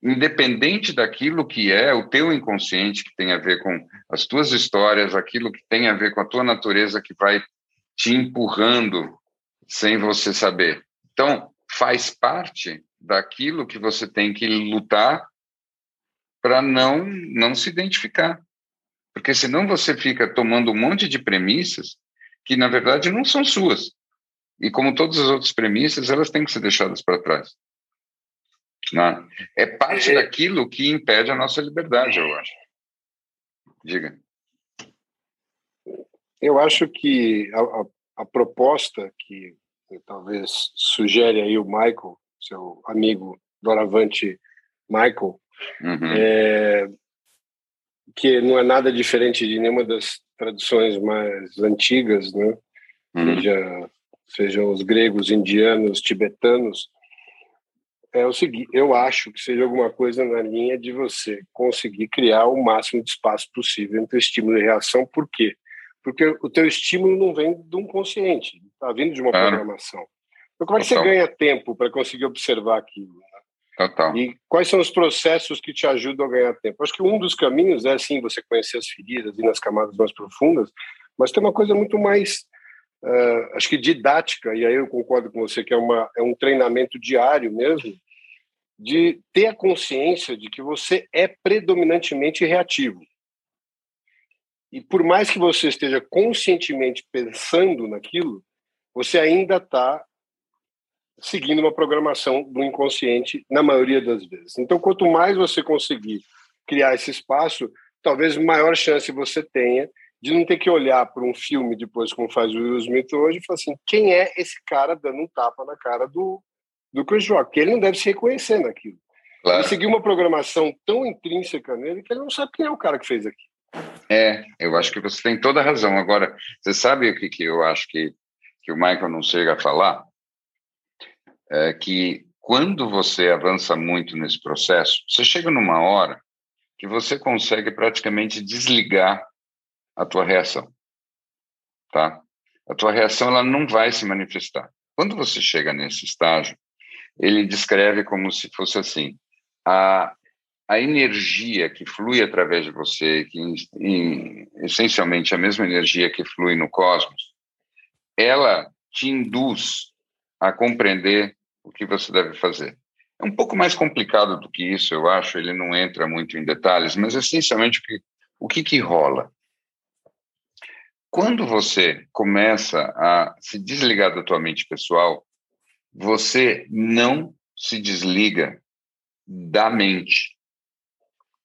independente daquilo que é o teu inconsciente, que tem a ver com as tuas histórias, aquilo que tem a ver com a tua natureza que vai te empurrando sem você saber. Então, faz parte daquilo que você tem que lutar para não não se identificar. Porque senão você fica tomando um monte de premissas que na verdade não são suas. E como todas as outras premissas, elas têm que ser deixadas para trás. Né? É parte é. daquilo que impede a nossa liberdade, eu acho. Diga.
Eu acho que a, a, a proposta que talvez sugere aí o Michael, seu amigo doravante Michael, uhum. é, que não é nada diferente de nenhuma das tradições mais antigas, né? Uhum. Seja, sejam os gregos, indianos, tibetanos, é o seguinte, eu acho que seja alguma coisa na linha de você conseguir criar o máximo de espaço possível entre estímulo e reação. Por quê? Porque o teu estímulo não vem de um consciente, está vindo de uma programação. Então, como é que você ganha tempo para conseguir observar aquilo? Né?
Total.
E quais são os processos que te ajudam a ganhar tempo? Acho que um dos caminhos é, sim, você conhecer as feridas e nas camadas mais profundas, mas tem uma coisa muito mais uh, acho que didática, e aí eu concordo com você que é, uma, é um treinamento diário mesmo, de ter a consciência de que você é predominantemente reativo. E por mais que você esteja conscientemente pensando naquilo, você ainda está seguindo uma programação do inconsciente na maioria das vezes. Então, quanto mais você conseguir criar esse espaço, talvez maior chance você tenha de não ter que olhar para um filme depois, como faz o Will Smith hoje, e falar assim: quem é esse cara dando um tapa na cara do, do Chris Rock? Que ele não deve se reconhecer naquilo. Claro. Ele seguiu uma programação tão intrínseca nele que ele não sabe quem é o cara que fez aqui.
É, eu acho que você tem toda a razão. Agora, você sabe o que, que eu acho que, que o Michael não chega a falar? É que quando você avança muito nesse processo, você chega numa hora que você consegue praticamente desligar a tua reação, tá? A tua reação ela não vai se manifestar. Quando você chega nesse estágio, ele descreve como se fosse assim: a, a energia que flui através de você, que em, em, essencialmente a mesma energia que flui no cosmos, ela te induz a compreender o que você deve fazer. É um pouco mais complicado do que isso, eu acho, ele não entra muito em detalhes, mas essencialmente o que, o que, que rola? Quando você começa a se desligar da tua mente pessoal, você não se desliga da mente.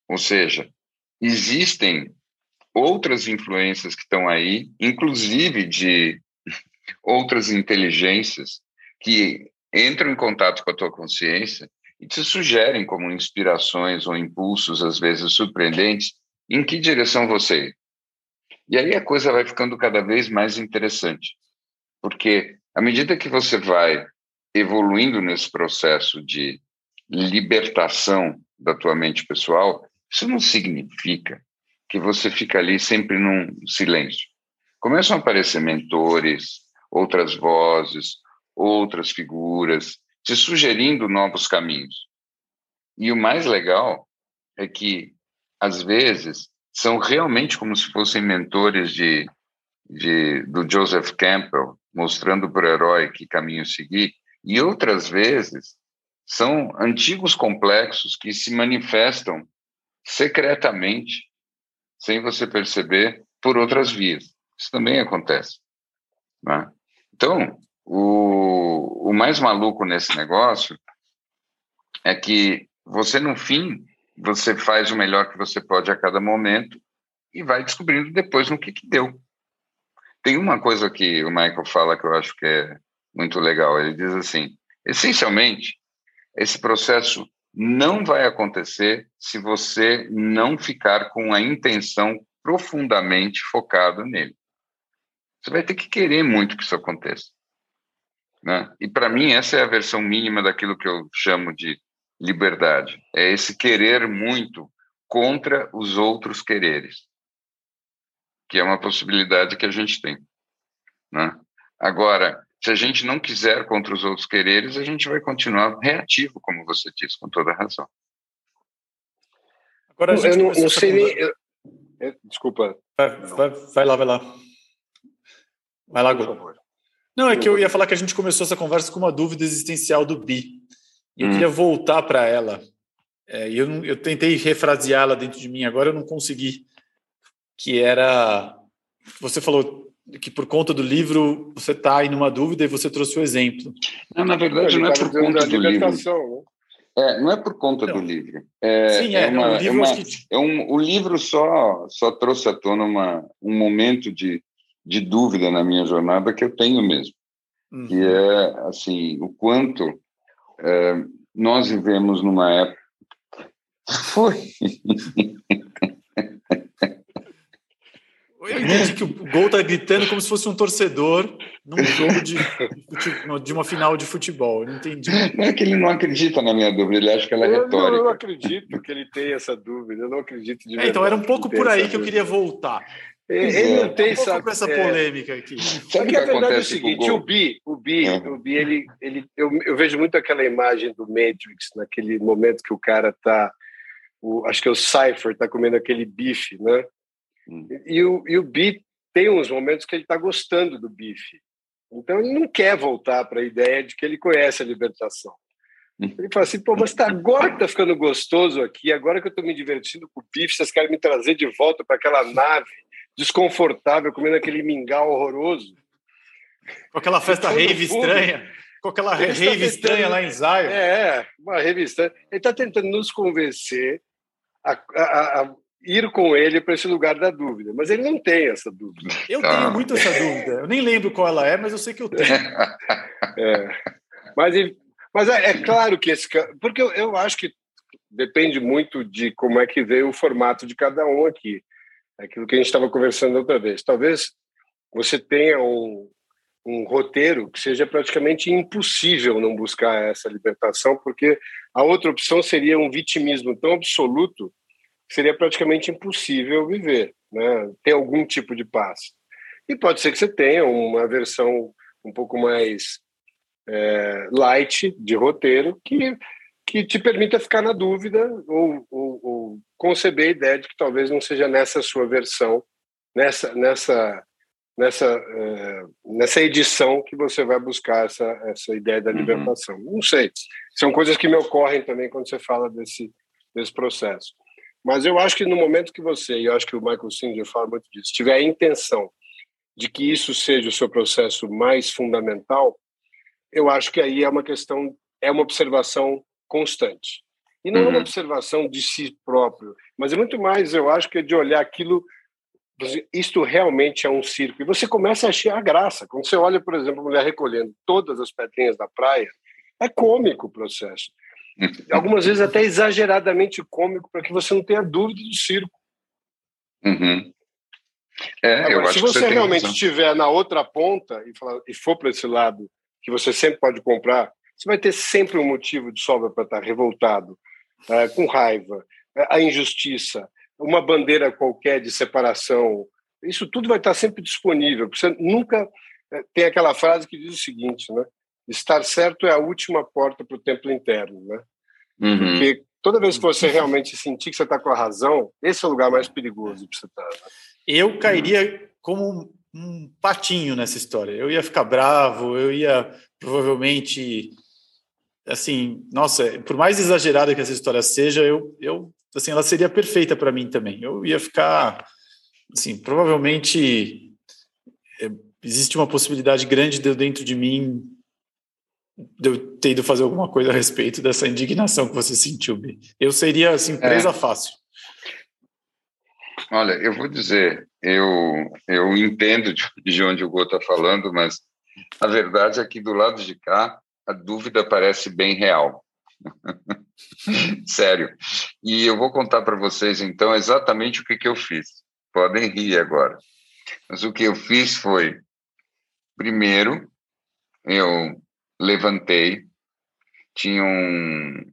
Ou seja, existem outras influências que estão aí, inclusive de outras inteligências que entram em contato com a tua consciência e te sugerem como inspirações ou impulsos, às vezes surpreendentes, em que direção você. E aí a coisa vai ficando cada vez mais interessante, porque à medida que você vai evoluindo nesse processo de libertação da tua mente pessoal, isso não significa que você fica ali sempre num silêncio. Começam a aparecer mentores, outras vozes, outras figuras, te sugerindo novos caminhos. E o mais legal é que, às vezes, são realmente como se fossem mentores de, de do Joseph Campbell, mostrando para o herói que caminho seguir, e outras vezes são antigos complexos que se manifestam secretamente, sem você perceber, por outras vias. Isso também acontece. Né? Então, o, o mais maluco nesse negócio é que você, no fim, você faz o melhor que você pode a cada momento e vai descobrindo depois no que, que deu. Tem uma coisa que o Michael fala que eu acho que é muito legal. Ele diz assim: essencialmente, esse processo não vai acontecer se você não ficar com a intenção profundamente focada nele. Você vai ter que querer muito que isso aconteça. Né? E para mim, essa é a versão mínima daquilo que eu chamo de liberdade. É esse querer muito contra os outros quereres, que é uma possibilidade que a gente tem. Né? Agora, se a gente não quiser contra os outros quereres, a gente vai continuar reativo, como você disse, com toda razão.
Agora, eu não, não sei nem. Eu... Desculpa.
Vai, vai, vai, lá, vai lá. Vai lá, Gu. Não, é que eu ia falar que a gente começou essa conversa com uma dúvida existencial do Bi. E eu hum. queria voltar para ela. É, eu, eu tentei refraseá-la dentro de mim, agora eu não consegui. Que era. Você falou que por conta do livro você está aí numa dúvida e você trouxe o exemplo.
Não, na verdade, não é por conta do livro. É, não é por conta do livro. É,
Sim, é, é, uma, o livro,
é, uma, que... é um, o livro só, só trouxe à tona uma, um momento de, de dúvida na minha jornada que eu tenho mesmo. Uhum. Que é, assim, o quanto é, nós vivemos numa época... Foi!
Eu entendi que o Gol tá gritando como se fosse um torcedor num jogo de, de uma final de futebol. Eu não entendi.
Não é que ele não acredita na minha dúvida, ele acha que ela é eu retórica.
Não, eu não acredito que ele tenha essa dúvida, eu não acredito de
é, Então era um pouco por aí que eu queria voltar.
Ele não tem um
sabe, essa é. polêmica aqui.
Sabe que a verdade é o seguinte, o, Bi, o Bi, uhum. o Bi ele, ele, eu, eu vejo muito aquela imagem do Matrix, naquele momento que o cara tá, o, acho que é o Cypher, tá comendo aquele bife, né? Hum. E, o, e o Bi tem uns momentos que ele está gostando do bife. Então ele não quer voltar para a ideia de que ele conhece a libertação. Hum. Ele fala assim, pô, mas tá, agora que tá ficando gostoso aqui, agora que eu estou me divertindo com o bife, vocês querem me trazer de volta para aquela nave desconfortável, comendo aquele mingau horroroso.
Com aquela festa rave estranha. Com aquela rave tá estranha lá em Zion.
É, uma rave estranha. Ele está tentando nos convencer a, a, a, ir com ele para esse lugar da dúvida, mas ele não tem essa dúvida.
Eu tenho ah. muito essa dúvida. Eu nem lembro qual ela é, mas eu sei que eu tenho.
é. Mas, mas é, é, claro que esse. Porque eu, eu acho que depende muito de como é que veio o formato de cada um aqui. Aquilo que a gente estava conversando outra vez. Talvez você tenha um, um roteiro que seja praticamente impossível não buscar essa libertação, porque a outra opção seria um vitimismo tão absoluto seria praticamente impossível viver, né? ter algum tipo de paz. E pode ser que você tenha uma versão um pouco mais é, light de roteiro que, que te permita ficar na dúvida ou, ou, ou, conceber a ideia de que talvez não seja nessa sua versão, nessa, nessa nessa, é, nessa edição que você vai buscar essa, essa ideia da uhum. libertação. Uhum. Não sei. São coisas que me ocorrem também quando você fala desse, desse processo. Mas eu acho que no momento que você, e eu acho que o Michael Singer fala muito disso, tiver a intenção de que isso seja o seu processo mais fundamental, eu acho que aí é uma questão, é uma observação constante. E não uhum. é uma uhum. observação de si próprio, mas é muito mais, eu acho que é de olhar aquilo isto realmente é um circo. E você começa a achar a graça. Quando você olha, por exemplo, a mulher recolhendo todas as pedrinhas da praia, é cômico o processo. Algumas vezes até exageradamente cômico, para que você não tenha dúvida do circo.
Uhum. É,
Agora, se você, você realmente estiver na outra ponta e, falar, e for para esse lado, que você sempre pode comprar, você vai ter sempre um motivo de sobra para estar revoltado, com raiva, uh, a injustiça, uma bandeira qualquer de separação. Isso tudo vai estar sempre disponível. Você nunca uh, tem aquela frase que diz o seguinte, né? Estar certo é a última porta para o templo interno, né? Uhum. Porque toda vez que você realmente sentir que você está com a razão, esse é o lugar mais perigoso para você estar. Né?
Eu cairia como um patinho nessa história. Eu ia ficar bravo, eu ia provavelmente assim, nossa, por mais exagerada que essa história seja, eu, eu assim, ela seria perfeita para mim também. Eu ia ficar assim, provavelmente é, existe uma possibilidade grande de dentro de mim de eu ter ido fazer alguma coisa a respeito dessa indignação que você sentiu, Bi. Eu seria assim presa é. fácil.
Olha, eu vou dizer, eu, eu entendo de, de onde o Gô está falando, mas a verdade é que do lado de cá, a dúvida parece bem real. Sério. E eu vou contar para vocês, então, exatamente o que, que eu fiz. Podem rir agora. Mas o que eu fiz foi, primeiro, eu levantei, tinha um,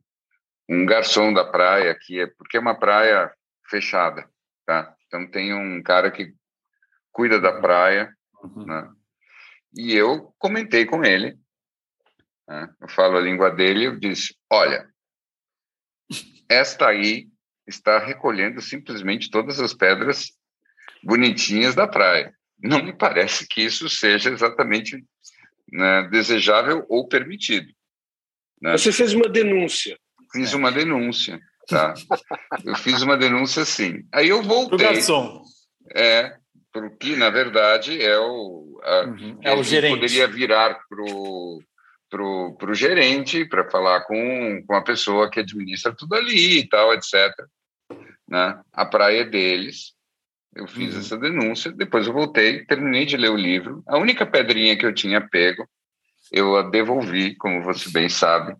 um garçom da praia, que é, porque é uma praia fechada, tá? Então tem um cara que cuida da praia, uhum. né? E eu comentei com ele, né? eu falo a língua dele, eu disse, olha, esta aí está recolhendo simplesmente todas as pedras bonitinhas da praia. Não me parece que isso seja exatamente né, desejável ou permitido.
Né? Você fez uma denúncia.
Fiz uma denúncia. Tá? eu fiz uma denúncia sim. Aí eu voltei. Pro
garçom.
É, porque na verdade é o, a,
uhum. é o gerente.
poderia virar pro pro, pro gerente para falar com, com a pessoa que administra tudo ali e tal, etc. Né? A praia deles. Eu fiz uhum. essa denúncia, depois eu voltei, terminei de ler o livro. A única pedrinha que eu tinha pego, eu a devolvi, como você bem sabe,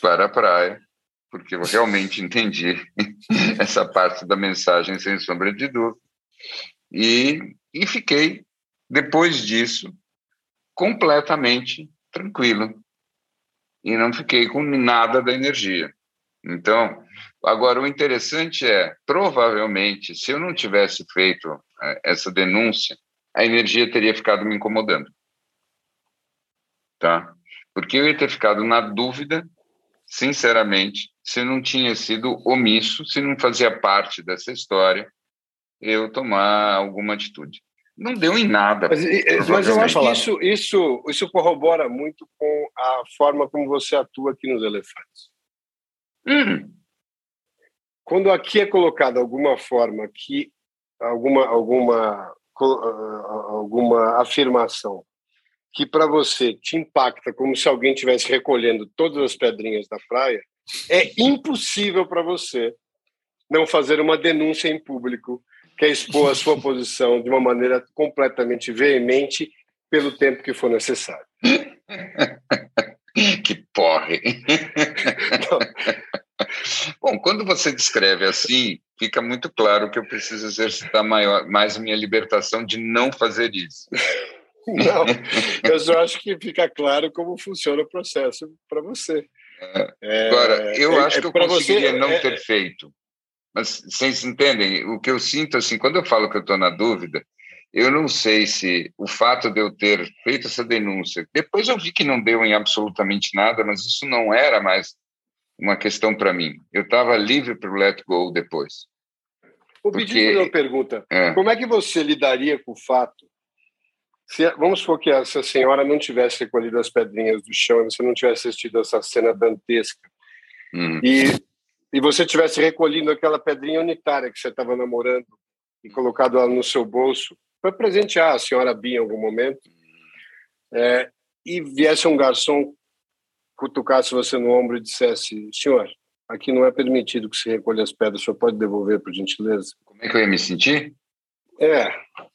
para a praia porque eu realmente entendi essa parte da mensagem sem sombra de dúvida. E, e fiquei, depois disso, completamente tranquilo. E não fiquei com nada da energia. Então, agora o interessante é, provavelmente, se eu não tivesse feito é, essa denúncia, a energia teria ficado me incomodando. Tá? Porque eu ia ter ficado na dúvida, sinceramente, se não tinha sido omisso, se não fazia parte dessa história, eu tomar alguma atitude. Não deu em nada.
Mas, mas eu acho que isso, isso, isso corrobora muito com a forma como você atua aqui nos elefantes. Hum. Quando aqui é colocada alguma forma que alguma alguma alguma afirmação que para você te impacta como se alguém estivesse recolhendo todas as pedrinhas da praia, é impossível para você não fazer uma denúncia em público que é expor a sua posição de uma maneira completamente veemente pelo tempo que for necessário.
que porre! Bom, quando você descreve assim, fica muito claro que eu preciso exercitar maior, mais minha libertação de não fazer isso.
Não, eu só acho que fica claro como funciona o processo para você.
É, Agora, eu é, acho que eu conseguiria você, não é, ter feito. Mas vocês entendem? O que eu sinto, assim, quando eu falo que eu estou na dúvida, eu não sei se o fato de eu ter feito essa denúncia, depois eu vi que não deu em absolutamente nada, mas isso não era mais uma questão para mim. Eu estava livre para o let go depois.
Vou pedir uma pergunta. É. Como é que você lidaria com o fato Se, vamos supor que essa senhora não tivesse recolhido as pedrinhas do chão e você não tivesse assistido essa cena dantesca. Hum. E, e você tivesse recolhido aquela pedrinha unitária que você estava namorando e colocado ela no seu bolso para presentear a senhora Bia em algum momento. É, e viesse um garçom, cutucasse você no ombro e dissesse: Senhor, aqui não é permitido que se recolha as pedras, senhor pode devolver, por gentileza?
Como é que eu ia me sentir?
É.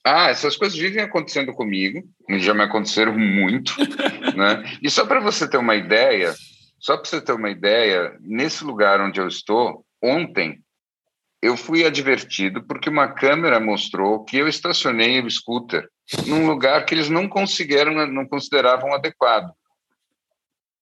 Ah, essas coisas vivem acontecendo comigo, já me aconteceram muito, né? E só para você ter uma ideia, só para você ter uma ideia, nesse lugar onde eu estou, ontem eu fui advertido porque uma câmera mostrou que eu estacionei o scooter num lugar que eles não conseguiram, não consideravam adequado.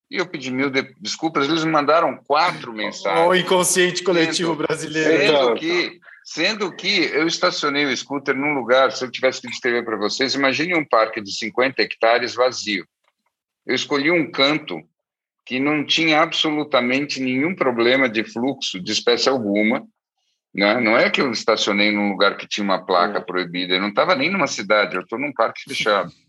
E eu pedi mil de... desculpas, eles me mandaram quatro mensagens.
O inconsciente coletivo sendo, brasileiro.
Sendo que, sendo que eu estacionei o scooter num lugar, se eu tivesse que descrever para vocês, imagine um parque de 50 hectares vazio. Eu escolhi um canto que não tinha absolutamente nenhum problema de fluxo de espécie alguma, né? Não é que eu estacionei num lugar que tinha uma placa é. proibida, eu não estava nem numa cidade, eu estou num parque fechado.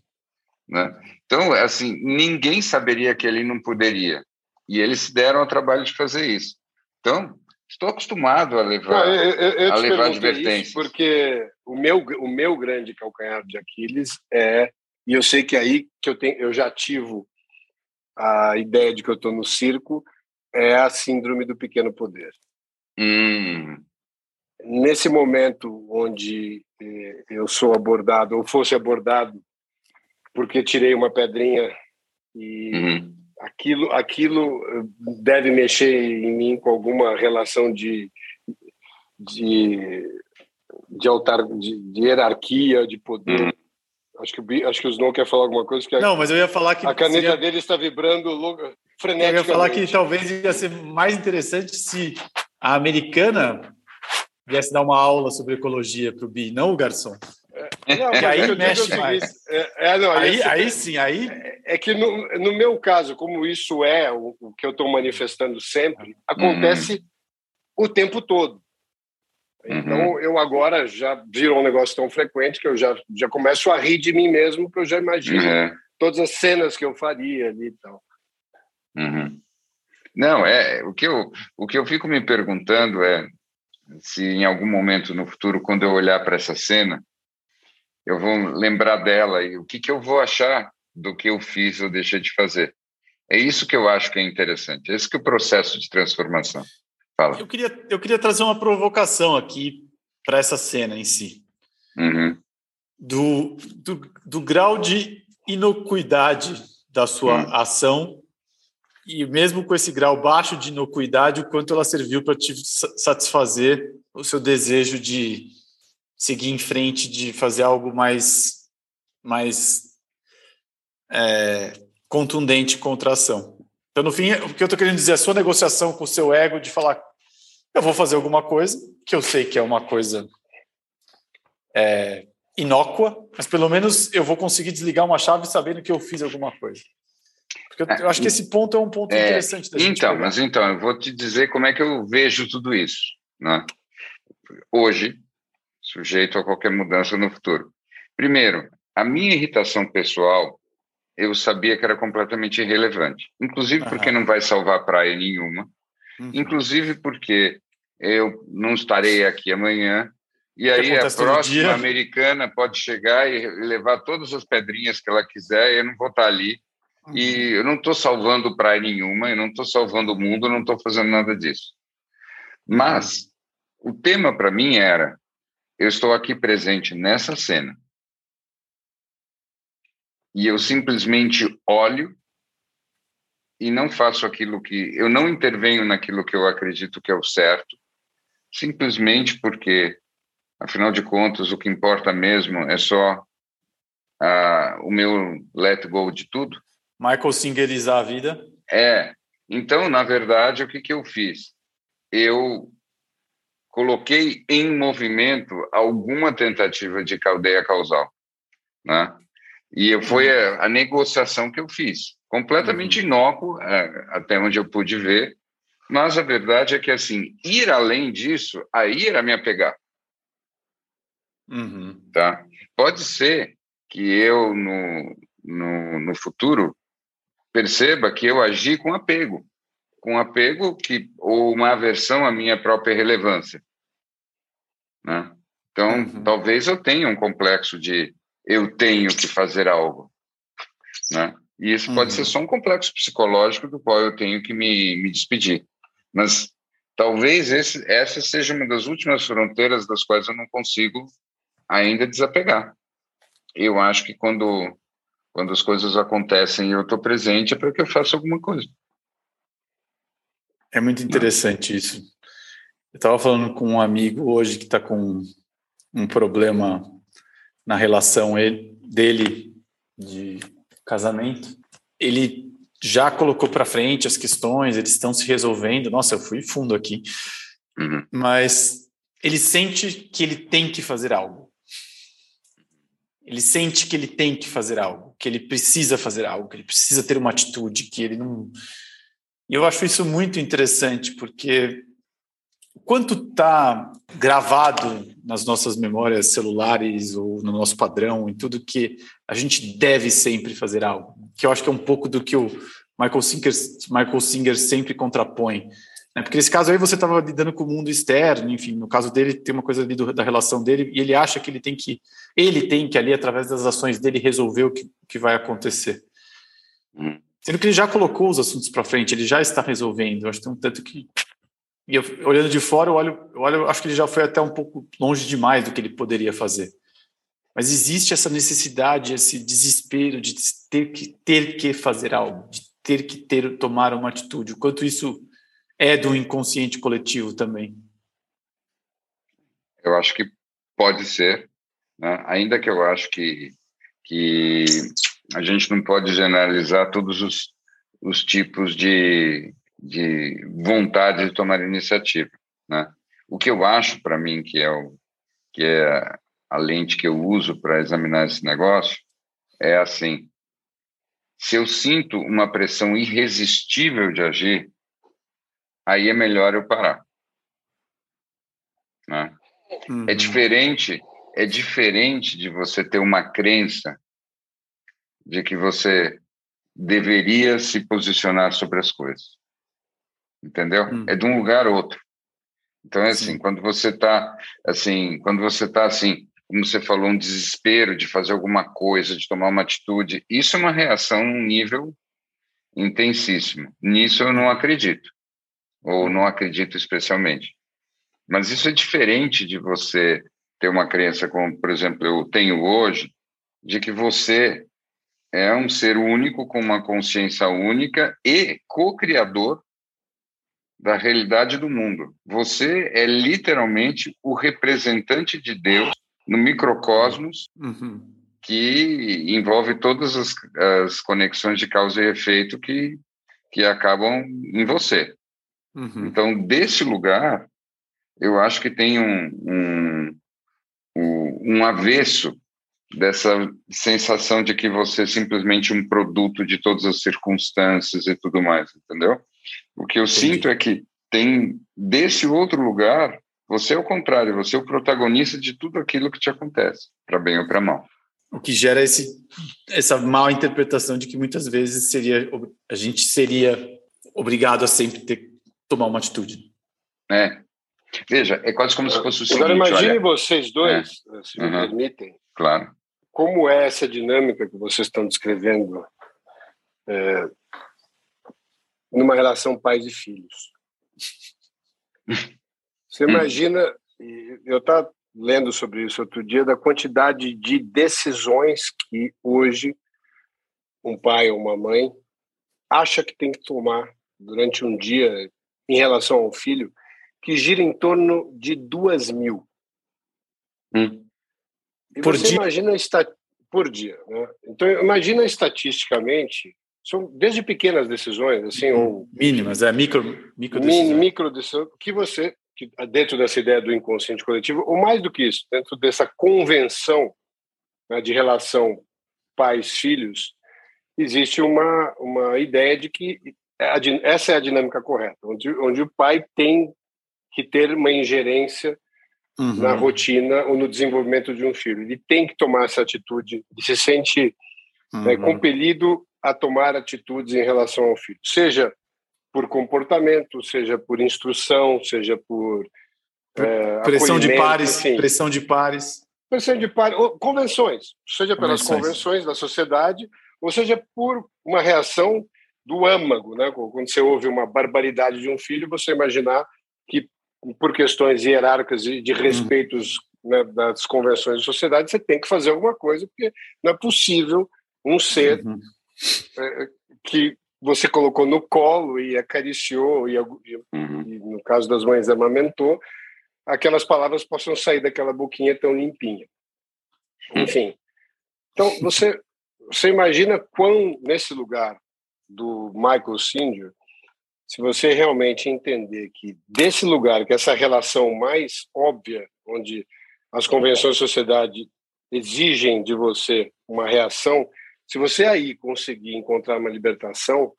Né? Então, assim, ninguém saberia que ele não poderia. E eles se deram ao trabalho de fazer isso. Então, estou acostumado a levar, não, eu, eu, eu a levar advertências.
porque o meu, o meu grande calcanhar de Aquiles é, e eu sei que é aí que eu, tenho, eu já ativo a ideia de que eu estou no circo, é a síndrome do pequeno poder.
Hum
nesse momento onde eh, eu sou abordado ou fosse abordado porque tirei uma pedrinha e uhum. aquilo aquilo eh, deve mexer em mim com alguma relação de de de altar de, de hierarquia de poder uhum. Acho que acho que o Snow quer falar alguma coisa que
não mas eu ia falar que
a caneta seria... dele está vibrando freneticamente
eu ia falar que talvez ia ser mais interessante se a americana viesse dar uma aula sobre ecologia para o Bi, não o garçom. É, não, e aí mexe mais. É, é, não, aí, aí sim, aí...
É, é que no, no meu caso, como isso é o, o que eu estou manifestando sempre, acontece uhum. o tempo todo. Então, uhum. eu agora já virou um negócio tão frequente que eu já, já começo a rir de mim mesmo, porque eu já imagino uhum. todas as cenas que eu faria ali e tal.
Uhum. Não, é o que eu o que eu fico me perguntando é se em algum momento no futuro, quando eu olhar para essa cena, eu vou lembrar dela e o que, que eu vou achar do que eu fiz ou deixei de fazer. É isso que eu acho que é interessante. Esse que é o processo de transformação. Fala.
Eu queria, eu queria trazer uma provocação aqui para essa cena em si.
Uhum.
Do, do, do, grau de inocuidade da sua uhum. ação e mesmo com esse grau baixo de inocuidade, o quanto ela serviu para te satisfazer o seu desejo de seguir em frente, de fazer algo mais, mais é, contundente contra a ação. Então, no fim, o que eu estou querendo dizer é a sua negociação com o seu ego de falar eu vou fazer alguma coisa, que eu sei que é uma coisa é, inócua, mas pelo menos eu vou conseguir desligar uma chave sabendo que eu fiz alguma coisa. Porque eu acho que esse ponto é um ponto é, interessante da
gente Então, pegar. mas então, eu vou te dizer como é que eu vejo tudo isso. Né? Hoje, sujeito a qualquer mudança no futuro. Primeiro, a minha irritação pessoal, eu sabia que era completamente irrelevante. Inclusive porque não vai salvar praia nenhuma. Uhum. Inclusive porque eu não estarei aqui amanhã. E aí a próxima americana pode chegar e levar todas as pedrinhas que ela quiser, e eu não vou estar ali e eu não estou salvando praia nenhuma, eu não estou salvando o mundo, eu não estou fazendo nada disso. Mas o tema para mim era: eu estou aqui presente nessa cena. E eu simplesmente olho e não faço aquilo que. Eu não intervenho naquilo que eu acredito que é o certo, simplesmente porque, afinal de contas, o que importa mesmo é só uh, o meu let go de tudo.
Michael Singerizar a vida?
É. Então, na verdade, o que, que eu fiz? Eu coloquei em movimento alguma tentativa de cadeia causal, né? E foi a, a negociação que eu fiz, completamente uhum. inócuo, é, até onde eu pude ver, mas a verdade é que, assim, ir além disso, aí era me apegar.
Uhum.
Tá? Pode ser que eu, no, no, no futuro, perceba que eu agi com apego, com apego que ou uma aversão à minha própria relevância, né? Então, uhum. talvez eu tenha um complexo de eu tenho que fazer algo, né? E isso uhum. pode ser uhum. só um complexo psicológico do qual eu tenho que me, me despedir. Mas talvez esse, essa seja uma das últimas fronteiras das quais eu não consigo ainda desapegar. Eu acho que quando quando as coisas acontecem e eu estou presente é para que eu faça alguma coisa.
É muito interessante isso. Eu estava falando com um amigo hoje que está com um problema na relação ele, dele de casamento. Ele já colocou para frente as questões, eles estão se resolvendo. Nossa, eu fui fundo aqui. Uhum. Mas ele sente que ele tem que fazer algo. Ele sente que ele tem que fazer algo, que ele precisa fazer algo, que ele precisa ter uma atitude, que ele não. E eu acho isso muito interessante, porque quanto está gravado nas nossas memórias celulares ou no nosso padrão, em tudo que a gente deve sempre fazer algo, que eu acho que é um pouco do que o Michael Singer, Michael Singer sempre contrapõe. Né? Porque nesse caso aí você estava lidando com o mundo externo, enfim, no caso dele tem uma coisa ali do, da relação dele e ele acha que ele tem que, ele tem que ali através das ações dele resolver o que, que vai acontecer. Hum. Sendo que ele já colocou os assuntos para frente, ele já está resolvendo. Eu acho que tem um tanto que e eu, olhando de fora, eu olho, eu olho, acho que ele já foi até um pouco longe demais do que ele poderia fazer. Mas existe essa necessidade, esse desespero de ter que ter que fazer algo, de ter que ter tomar uma atitude. O quanto isso é do inconsciente coletivo também.
Eu acho que pode ser, né? ainda que eu acho que que a gente não pode generalizar todos os, os tipos de de vontade de tomar iniciativa, né? O que eu acho para mim que é o que é a lente que eu uso para examinar esse negócio é assim: se eu sinto uma pressão irresistível de agir, aí é melhor eu parar. Né? Uhum. É diferente, é diferente de você ter uma crença de que você deveria se posicionar sobre as coisas entendeu? Hum. É de um lugar a outro. Então é assim, Sim. quando você está assim, quando você está assim, como você falou, um desespero de fazer alguma coisa, de tomar uma atitude, isso é uma reação num nível intensíssimo. Nisso eu não acredito, ou não acredito especialmente. Mas isso é diferente de você ter uma crença como, por exemplo, eu tenho hoje, de que você é um ser único com uma consciência única e co-criador da realidade do mundo. Você é literalmente o representante de Deus no microcosmos uhum. que envolve todas as, as, conexões de causa e efeito que, que acabam em você. Uhum. Então, desse lugar, eu acho que tem um, um, um avesso dessa sensação de que você é simplesmente um produto de todas as circunstâncias e tudo mais, entendeu? O que eu Entendi. sinto é que tem desse outro lugar, você é o contrário, você é o protagonista de tudo aquilo que te acontece, para bem ou para mal.
O que gera esse, essa mal interpretação de que muitas vezes seria a gente seria obrigado a sempre ter tomar uma atitude.
É. Veja, é quase como se fosse o seguinte.
Agora imagine olha, vocês dois, é. se uhum. me permitem.
Claro.
Como é essa dinâmica que vocês estão descrevendo é, numa relação pais e filhos. Você imagina, eu estava lendo sobre isso outro dia, da quantidade de decisões que hoje um pai ou uma mãe acha que tem que tomar durante um dia em relação ao filho, que gira em torno de duas mil. Hum. Por você dia? imagina por dia, né? Então imagina estatisticamente são desde pequenas decisões, assim, ou
mínimas, é micro,
micro decisões. micro decisões que você que dentro dessa ideia do inconsciente coletivo, ou mais do que isso, dentro dessa convenção né, de relação pais-filhos, existe uma uma ideia de que a, essa é a dinâmica correta, onde onde o pai tem que ter uma ingerência uhum. na rotina ou no desenvolvimento de um filho. Ele tem que tomar essa atitude, ele se sente é, uhum. compelido a tomar atitudes em relação ao filho, seja por comportamento, seja por instrução, seja por
é, pressão de pares, enfim. pressão de pares,
pressão de pares, convenções, seja pelas convenções. convenções da sociedade, ou seja por uma reação do âmago, né? Quando você ouve uma barbaridade de um filho, você imaginar que por questões hierárquicas e de uhum. respeitos né, das convenções da sociedade, você tem que fazer alguma coisa, porque não é possível um ser uhum. É, que você colocou no colo e acariciou, e, uhum. e, no caso das mães amamentou, aquelas palavras possam sair daquela boquinha tão limpinha. Uhum. Enfim. Então, você, você imagina quão, nesse lugar do Michael Singer, se você realmente entender que desse lugar, que essa relação mais óbvia, onde as convenções da sociedade exigem de você uma reação, se você aí conseguir encontrar uma libertação,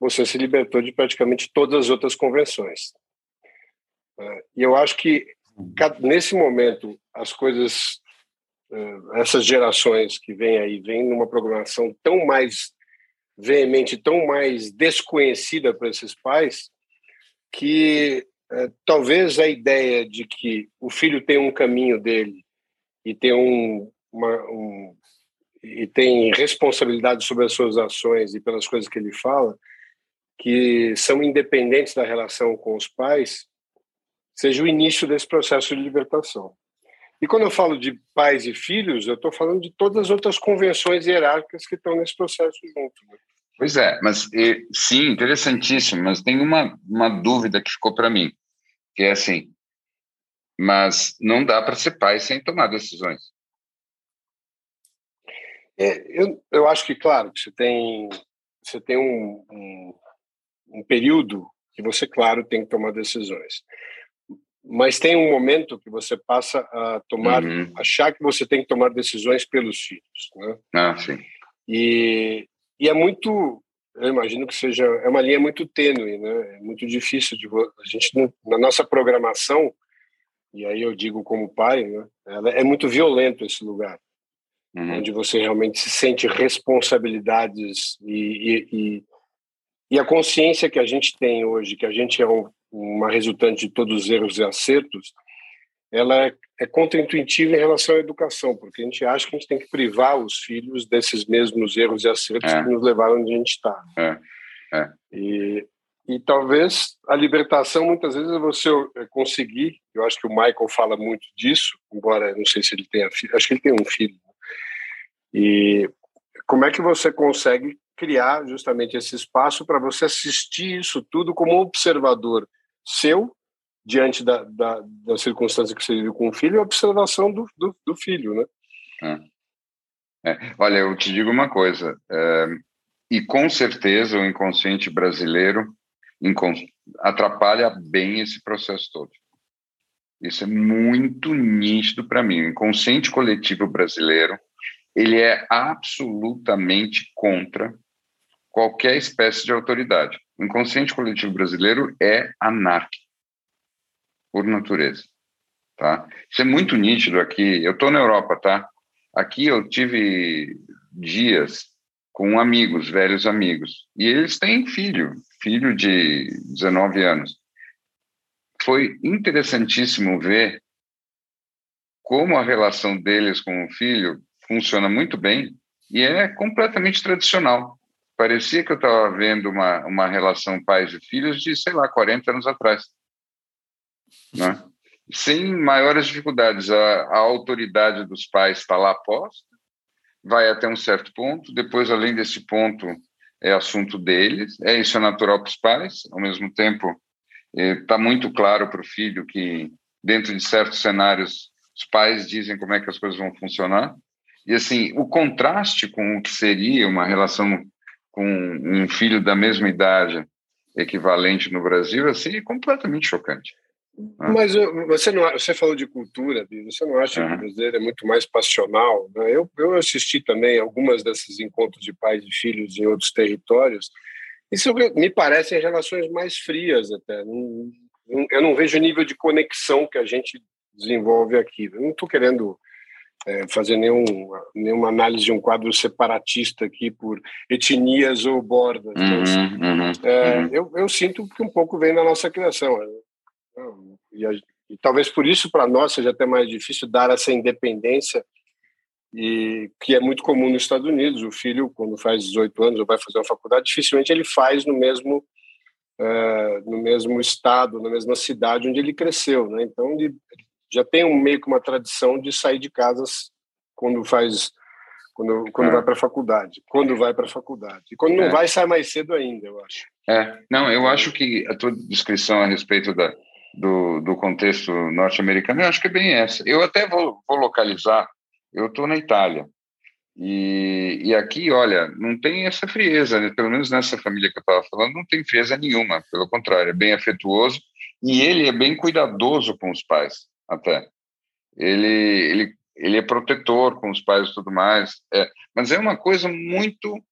você se libertou de praticamente todas as outras convenções. É, e eu acho que nesse momento as coisas, é, essas gerações que vêm aí, vêm numa programação tão mais veemente, tão mais desconhecida para esses pais, que é, talvez a ideia de que o filho tem um caminho dele e tem um, uma, um e tem responsabilidade sobre as suas ações e pelas coisas que ele fala, que são independentes da relação com os pais, seja o início desse processo de libertação. E quando eu falo de pais e filhos, eu estou falando de todas as outras convenções hierárquicas que estão nesse processo junto. Né?
Pois é, mas e, sim, interessantíssimo, mas tem uma, uma dúvida que ficou para mim, que é assim, mas não dá para ser pai sem tomar decisões.
É, eu, eu acho que, claro, você tem, você tem um, um, um período que você, claro, tem que tomar decisões mas tem um momento que você passa a tomar, uhum. achar que você tem que tomar decisões pelos filhos, né?
Ah, sim.
E, e é muito, eu imagino que seja, é uma linha muito tênue, né? É muito difícil de a gente na nossa programação, e aí eu digo como pai, né? Ela, é muito violento esse lugar, uhum. onde você realmente se sente responsabilidades e, e, e, e a consciência que a gente tem hoje, que a gente é um, uma resultante de todos os erros e acertos, ela é, é contraintuitiva em relação à educação, porque a gente acha que a gente tem que privar os filhos desses mesmos erros e acertos é. que nos levaram onde a gente está.
É. É.
E, e talvez a libertação, muitas vezes, é você é, conseguir, eu acho que o Michael fala muito disso, embora não sei se ele tenha filho, acho que ele tem um filho. E como é que você consegue criar justamente esse espaço para você assistir isso tudo como observador seu diante da, da, da circunstância que você vive com o filho e observação do, do, do filho, né?
É. É. Olha, eu te digo uma coisa, é, e com certeza o inconsciente brasileiro atrapalha bem esse processo todo. Isso é muito nítido para mim. O inconsciente coletivo brasileiro ele é absolutamente contra qualquer espécie de autoridade. O inconsciente coletivo brasileiro é anárquico, por natureza. Tá? Isso é muito nítido aqui. Eu estou na Europa, tá? Aqui eu tive dias com amigos, velhos amigos, e eles têm filho, filho de 19 anos. Foi interessantíssimo ver como a relação deles com o filho funciona muito bem e é completamente tradicional. Parecia que eu estava vendo uma, uma relação pais e filhos de, sei lá, 40 anos atrás. Né? Sem maiores dificuldades. A, a autoridade dos pais está lá posta, vai até um certo ponto, depois, além desse ponto, é assunto deles, é isso é natural para os pais, ao mesmo tempo está é, muito claro para o filho que dentro de certos cenários os pais dizem como é que as coisas vão funcionar e assim o contraste com o que seria uma relação com um filho da mesma idade equivalente no Brasil, assim, é completamente chocante.
Né? Mas você não, você falou de cultura, você não acha uhum. que o brasileiro é muito mais passional? Né? Eu, eu assisti também algumas desses encontros de pais e filhos em outros territórios. Isso me parece em relações mais frias até. Eu não vejo o nível de conexão que a gente desenvolve aqui. Eu não estou querendo é, fazer nenhum, nenhuma análise de um quadro separatista aqui por etnias ou bordas.
Uhum, mas, uhum,
é, uhum. Eu, eu, sinto que um pouco vem da nossa criação. Né? E, a, e talvez por isso para nós seja até mais difícil dar essa independência e que é muito comum nos Estados Unidos. O filho, quando faz 18 anos ou vai fazer uma faculdade, dificilmente ele faz no mesmo uh, no mesmo estado, na mesma cidade onde ele cresceu, né? Então ele já tem um meio que uma tradição de sair de casa quando faz quando, quando é. vai para a faculdade, quando vai para a faculdade. E quando não é. vai, sai mais cedo ainda, eu acho.
É, não, eu acho que a tua descrição a respeito da, do, do contexto norte-americano, eu acho que é bem essa. Eu até vou, vou localizar, eu estou na Itália, e, e aqui, olha, não tem essa frieza, né? pelo menos nessa família que eu estava falando, não tem frieza nenhuma, pelo contrário, é bem afetuoso, e ele é bem cuidadoso com os pais até. Ele, ele, ele é protetor com os pais e tudo mais. É, mas é uma coisa muito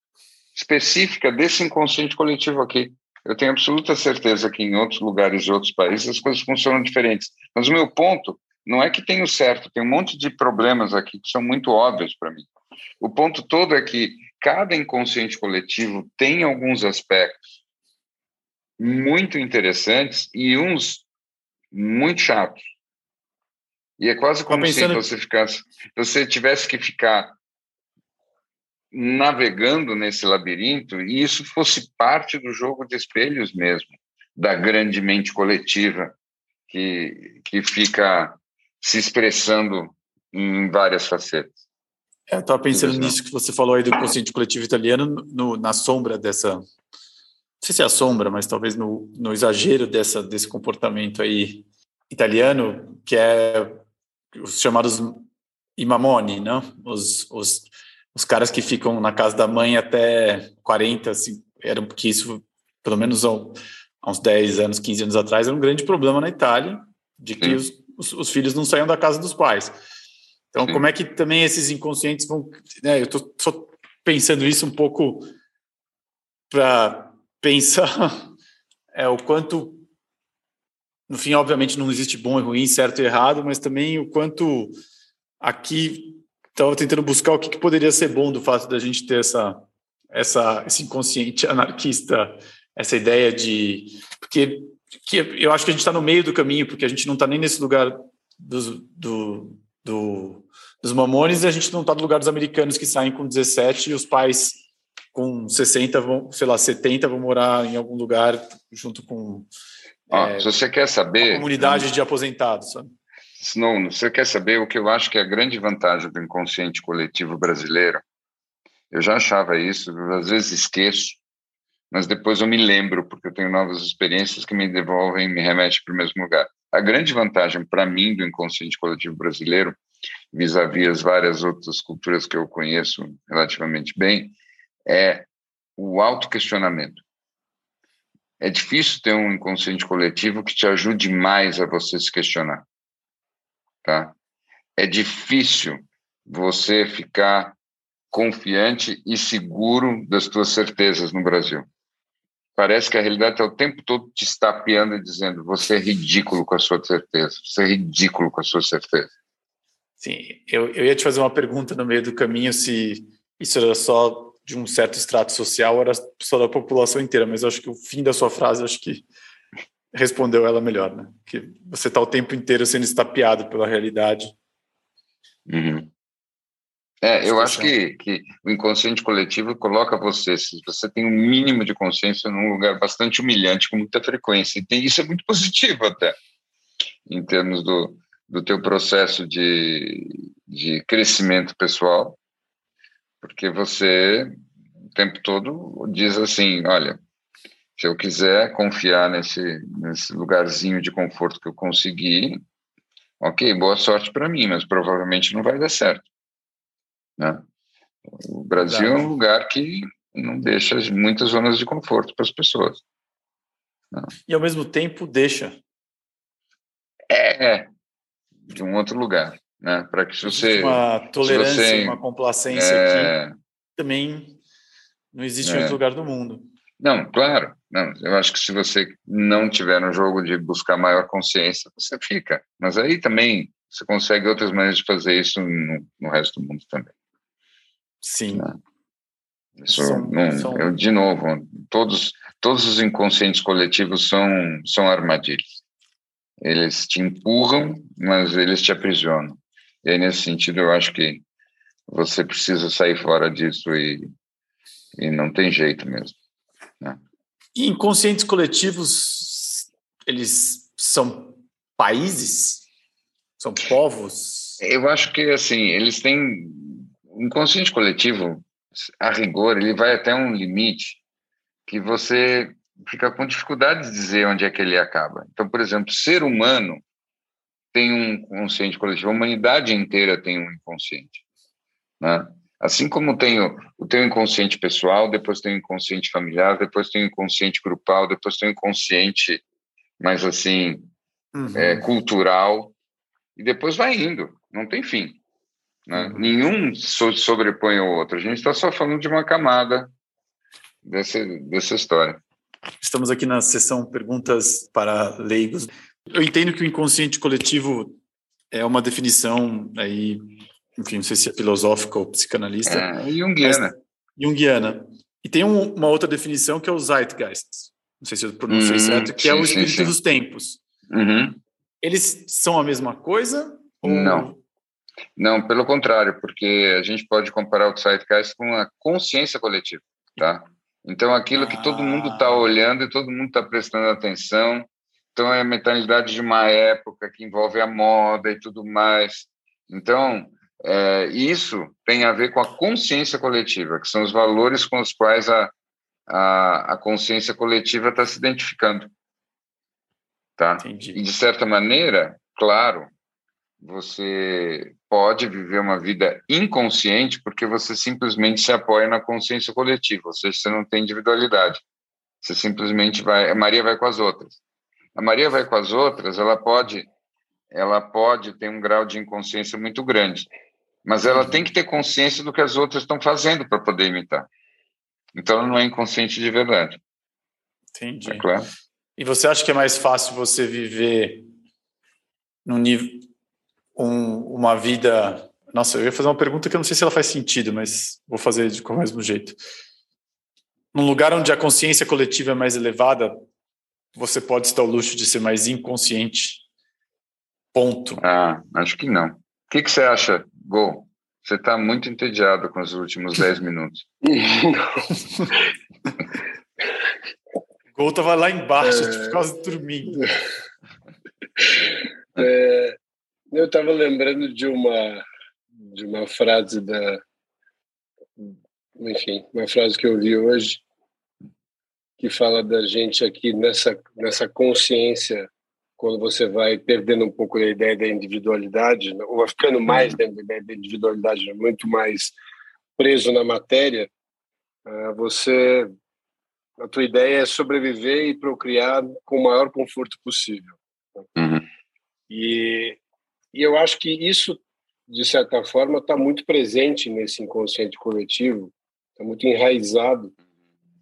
específica desse inconsciente coletivo aqui. Eu tenho absoluta certeza que em outros lugares e outros países as coisas funcionam diferentes. Mas o meu ponto não é que tem o certo, tem um monte de problemas aqui que são muito óbvios para mim. O ponto todo é que cada inconsciente coletivo tem alguns aspectos muito interessantes e uns muito chatos. E é quase como pensando... se você ficasse, você tivesse que ficar navegando nesse labirinto e isso fosse parte do jogo de espelhos mesmo, da grande mente coletiva que, que fica se expressando em várias facetas.
É, eu estava pensando nisso que você falou aí do consciente coletivo italiano, no, na sombra dessa, não sei se é a sombra, mas talvez no, no exagero dessa, desse comportamento aí italiano, que é os chamados imamoni, não? Os, os, os caras que ficam na casa da mãe até 40, assim, eram porque isso, pelo menos há, uns 10 anos, 15 anos atrás, era um grande problema na Itália, de que os, os, os, filhos não saíam da casa dos pais. Então, Sim. como é que também esses inconscientes vão... Né, eu estou só pensando isso um pouco para pensar é, o quanto no fim, obviamente, não existe bom e ruim, certo e errado, mas também o quanto aqui estava tentando buscar o que, que, poderia ser bom do fato da gente ter essa, essa, esse inconsciente anarquista, essa ideia de. Porque que eu acho que a gente está no meio do caminho, porque a gente não está nem nesse lugar dos, do, do, dos mamones e a gente não está no lugar dos americanos que saem com 17 e os pais com 60, vão, sei lá, 70 vão morar em algum lugar junto com
é, se você quer saber.
comunidade de aposentados, sabe?
Não, você quer saber o que eu acho que é a grande vantagem do inconsciente coletivo brasileiro? Eu já achava isso, às vezes esqueço, mas depois eu me lembro, porque eu tenho novas experiências que me devolvem, me remetem para o mesmo lugar. A grande vantagem para mim do inconsciente coletivo brasileiro, vis-à-vis as várias outras culturas que eu conheço relativamente bem, é o autoquestionamento. É difícil ter um inconsciente coletivo que te ajude mais a você se questionar. Tá? É difícil você ficar confiante e seguro das tuas certezas no Brasil. Parece que a realidade está o tempo todo te estapeando e dizendo você é ridículo com a sua certeza, você é ridículo com a sua certeza.
Sim, eu, eu ia te fazer uma pergunta no meio do caminho se isso era só de um certo extrato social era só da população inteira, mas acho que o fim da sua frase acho que respondeu ela melhor, né? Que você está o tempo inteiro sendo estapeado pela realidade.
Uhum. É, eu acho que, que o inconsciente coletivo coloca você, se você tem um mínimo de consciência, num lugar bastante humilhante, com muita frequência. E tem, isso é muito positivo até, em termos do, do teu processo de, de crescimento pessoal porque você o tempo todo diz assim, olha, se eu quiser confiar nesse, nesse lugarzinho de conforto que eu consegui, ok, boa sorte para mim, mas provavelmente não vai dar certo. Né? O Brasil é um lugar que não deixa muitas zonas de conforto para as pessoas.
Né? E ao mesmo tempo deixa.
É, de um outro lugar né? Para que se você
uma tolerância, você, uma complacência é... que também não existe é... em outro lugar do mundo.
Não, claro. Não, eu acho que se você não tiver no jogo de buscar maior consciência, você fica. Mas aí também você consegue outras maneiras de fazer isso no, no resto do mundo também.
Sim. Né?
Isso, são, não, são... Eu, de novo, todos, todos os inconscientes coletivos são, são armadilhas. Eles te empurram, mas eles te aprisionam. E aí, nesse sentido, eu acho que você precisa sair fora disso e, e não tem jeito mesmo. Né?
E inconscientes coletivos, eles são países? São povos?
Eu acho que, assim, eles têm... Inconsciente coletivo, a rigor, ele vai até um limite que você fica com dificuldade de dizer onde é que ele acaba. Então, por exemplo, ser humano tem um consciente coletivo, a humanidade inteira tem um inconsciente. Né? Assim como tem o, o teu inconsciente pessoal, depois tem o inconsciente familiar, depois tem o inconsciente grupal, depois tem o inconsciente mais assim, uhum. é, cultural, e depois vai indo, não tem fim. Né? Uhum. Nenhum so, sobrepõe o outro. A gente está só falando de uma camada dessa, dessa história.
Estamos aqui na sessão perguntas para leigos. Eu entendo que o inconsciente coletivo é uma definição aí, enfim, não sei se é filosófica ou psicanalista.
É, junguiana.
Junguiana. E tem um, uma outra definição que é o Zeitgeist. Não sei se eu pronunciei uhum, certo, que sim, é o espírito sim, sim. dos tempos.
Uhum.
Eles são a mesma coisa?
Ou... Não. Não, pelo contrário, porque a gente pode comparar o Zeitgeist com a consciência coletiva, tá? Então, aquilo que todo mundo está ah. olhando e todo mundo está prestando atenção. Então, é a mentalidade de uma época que envolve a moda e tudo mais. Então, é, isso tem a ver com a consciência coletiva, que são os valores com os quais a, a, a consciência coletiva está se identificando. Tá? Entendi. E, de certa maneira, claro, você pode viver uma vida inconsciente porque você simplesmente se apoia na consciência coletiva, ou seja, você não tem individualidade. Você simplesmente vai, a Maria vai com as outras. A Maria vai com as outras, ela pode ela pode ter um grau de inconsciência muito grande, mas ela tem que ter consciência do que as outras estão fazendo para poder imitar. Então ela não é inconsciente de verdade.
Entendi. É claro? E você acha que é mais fácil você viver no nível um, uma vida. Nossa, eu ia fazer uma pergunta que eu não sei se ela faz sentido, mas vou fazer de qualquer mesmo jeito. Num lugar onde a consciência coletiva é mais elevada, você pode estar ao luxo de ser mais inconsciente. Ponto.
Ah, acho que não. O que, que você acha, Gol? Você está muito entediado com os últimos 10 minutos.
Gol estava lá embaixo, é... quase dormindo.
É, eu estava lembrando de uma de uma frase da enfim, uma frase que eu vi hoje que fala da gente aqui nessa nessa consciência quando você vai perdendo um pouco a ideia da individualidade, né, ou vai ficando mais uhum. dentro da ideia da individualidade, muito mais preso na matéria, ah, você a tua ideia é sobreviver e procriar com o maior conforto possível.
Uhum.
E e eu acho que isso, de certa forma, está muito presente nesse inconsciente coletivo, está muito enraizado.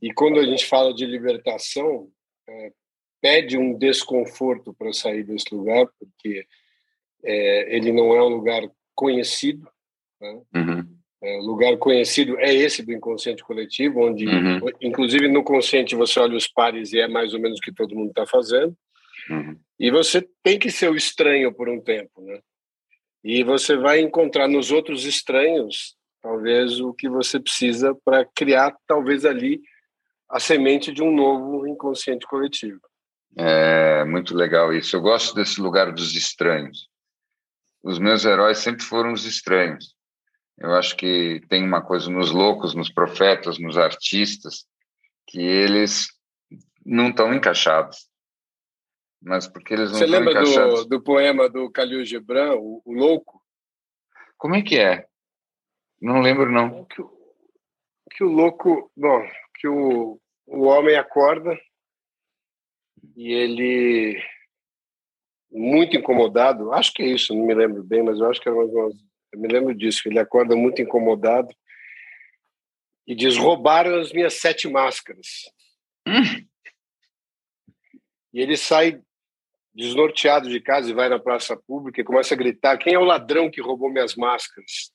E quando a gente fala de libertação, é, pede um desconforto para sair desse lugar, porque é, ele não é um lugar conhecido. Né?
Uhum.
É, lugar conhecido é esse do inconsciente coletivo, onde, uhum. inclusive no consciente, você olha os pares e é mais ou menos o que todo mundo está fazendo.
Uhum.
E você tem que ser o estranho por um tempo, né? E você vai encontrar nos outros estranhos, talvez, o que você precisa para criar, talvez, ali a semente de um novo inconsciente coletivo.
É muito legal isso. Eu gosto desse lugar dos estranhos. Os meus heróis sempre foram os estranhos. Eu acho que tem uma coisa nos loucos, nos profetas, nos artistas, que eles não estão encaixados mas porque eles não
Você lembra do, do poema do Khalil Gibran, o, o, Louco?
Como é que é? Não lembro, não.
Que, que o louco... Bom, que o, o homem acorda e ele muito incomodado, acho que é isso, não me lembro bem, mas eu acho que era mais uma, eu me lembro disso, ele acorda muito incomodado e diz, roubaram as minhas sete máscaras.
Hum.
E ele sai desnorteado de casa e vai na praça pública e começa a gritar: quem é o ladrão que roubou minhas máscaras?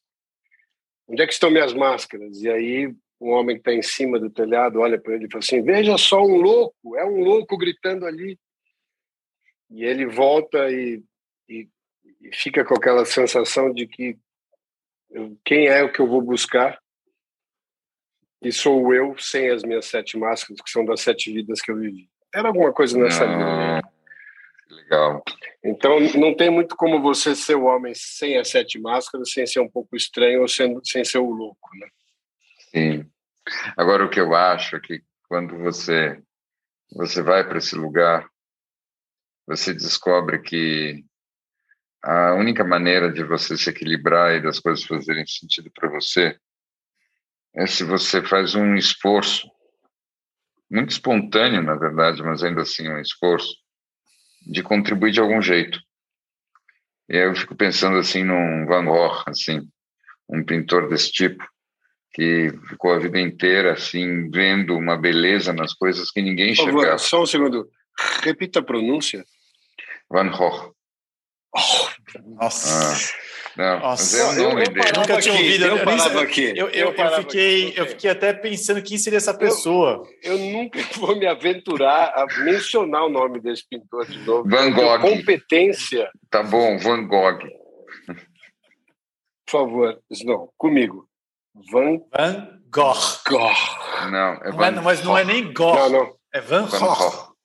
Onde é que estão minhas máscaras? E aí um homem que está em cima do telhado olha para ele e fala assim: veja só um louco, é um louco gritando ali. E ele volta e, e, e fica com aquela sensação de que quem é o que eu vou buscar? E sou eu sem as minhas sete máscaras, que são das sete vidas que eu vivi. Era alguma coisa nessa linha.
Legal.
Então, não tem muito como você ser o homem sem as sete máscaras, sem ser um pouco estranho ou sem, sem ser o louco, né?
Sim. Agora, o que eu acho é que quando você, você vai para esse lugar, você descobre que a única maneira de você se equilibrar e das coisas fazerem sentido para você é se você faz um esforço, muito espontâneo, na verdade, mas ainda assim um esforço, de contribuir de algum jeito. E aí eu fico pensando assim num Van Gogh, assim, um pintor desse tipo, que ficou a vida inteira assim vendo uma beleza nas coisas que ninguém enxergava. Favor,
só um segundo. Repita a pronúncia.
Van Gogh.
Oh, nossa.
Ah. Não, Nossa, é o nome eu,
dele. Nunca tinha ouvido. Eu, parava aqui. Eu, eu, eu fiquei, eu fiquei até pensando quem seria essa pessoa.
Eu, nunca vou me aventurar a mencionar o nome desse pintor de novo.
Van Gogh.
Competência.
Tá bom, Van Gogh.
Por favor, não, comigo. Van,
Van Gogh.
Gogh.
Não,
é Van não é, mas não é nem Gogh. Não, não. É Van Gogh.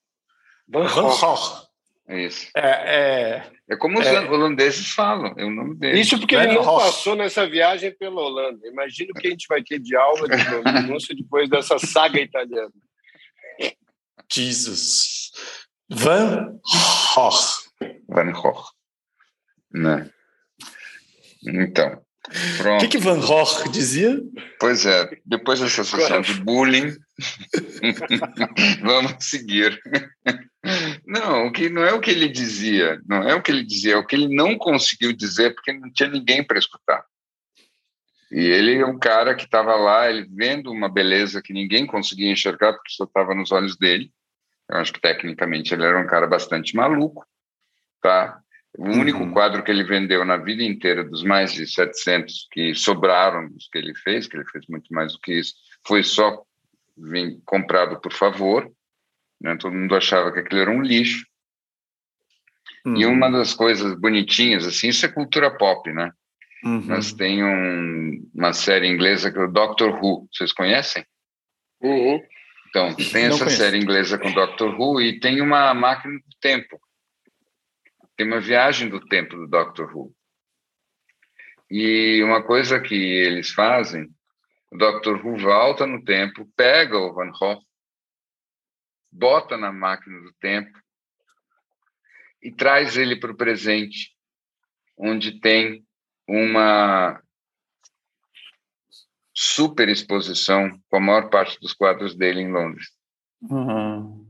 Van Gogh.
Isso.
É, é,
é como os é, holandeses falam, é o nome dele.
Isso porque ele não passou nessa viagem pela Holanda. Imagina o que a gente vai ter de aula de pronúncia depois dessa saga italiana.
Jesus. Van Gogh.
Van Gogh. Né? Então,
o que, que Van Gogh dizia?
Pois é, depois dessa sessão de bullying, vamos seguir. Não, o que não é o que ele dizia, não é o que ele dizia, é o que ele não conseguiu dizer porque não tinha ninguém para escutar. E ele é um cara que estava lá, ele vendo uma beleza que ninguém conseguia enxergar porque só estava nos olhos dele. Eu acho que tecnicamente ele era um cara bastante maluco, tá? O único uhum. quadro que ele vendeu na vida inteira, dos mais de 700 que sobraram dos que ele fez, que ele fez muito mais do que isso, foi só vim, comprado por favor. Né? Todo mundo achava que aquilo era um lixo. Uhum. E uma das coisas bonitinhas, assim, isso é cultura pop, né? Uhum. Mas tem um, uma série inglesa que é o Doctor Who. Vocês conhecem?
Uhum.
Então, tem essa série inglesa com Doctor Who e tem uma máquina do tempo tem uma viagem do tempo do Doctor Who. E uma coisa que eles fazem, o Doctor Who volta no tempo, pega o Van Gogh, bota na máquina do tempo e traz ele para o presente, onde tem uma super exposição com a maior parte dos quadros dele em Londres.
Uhum.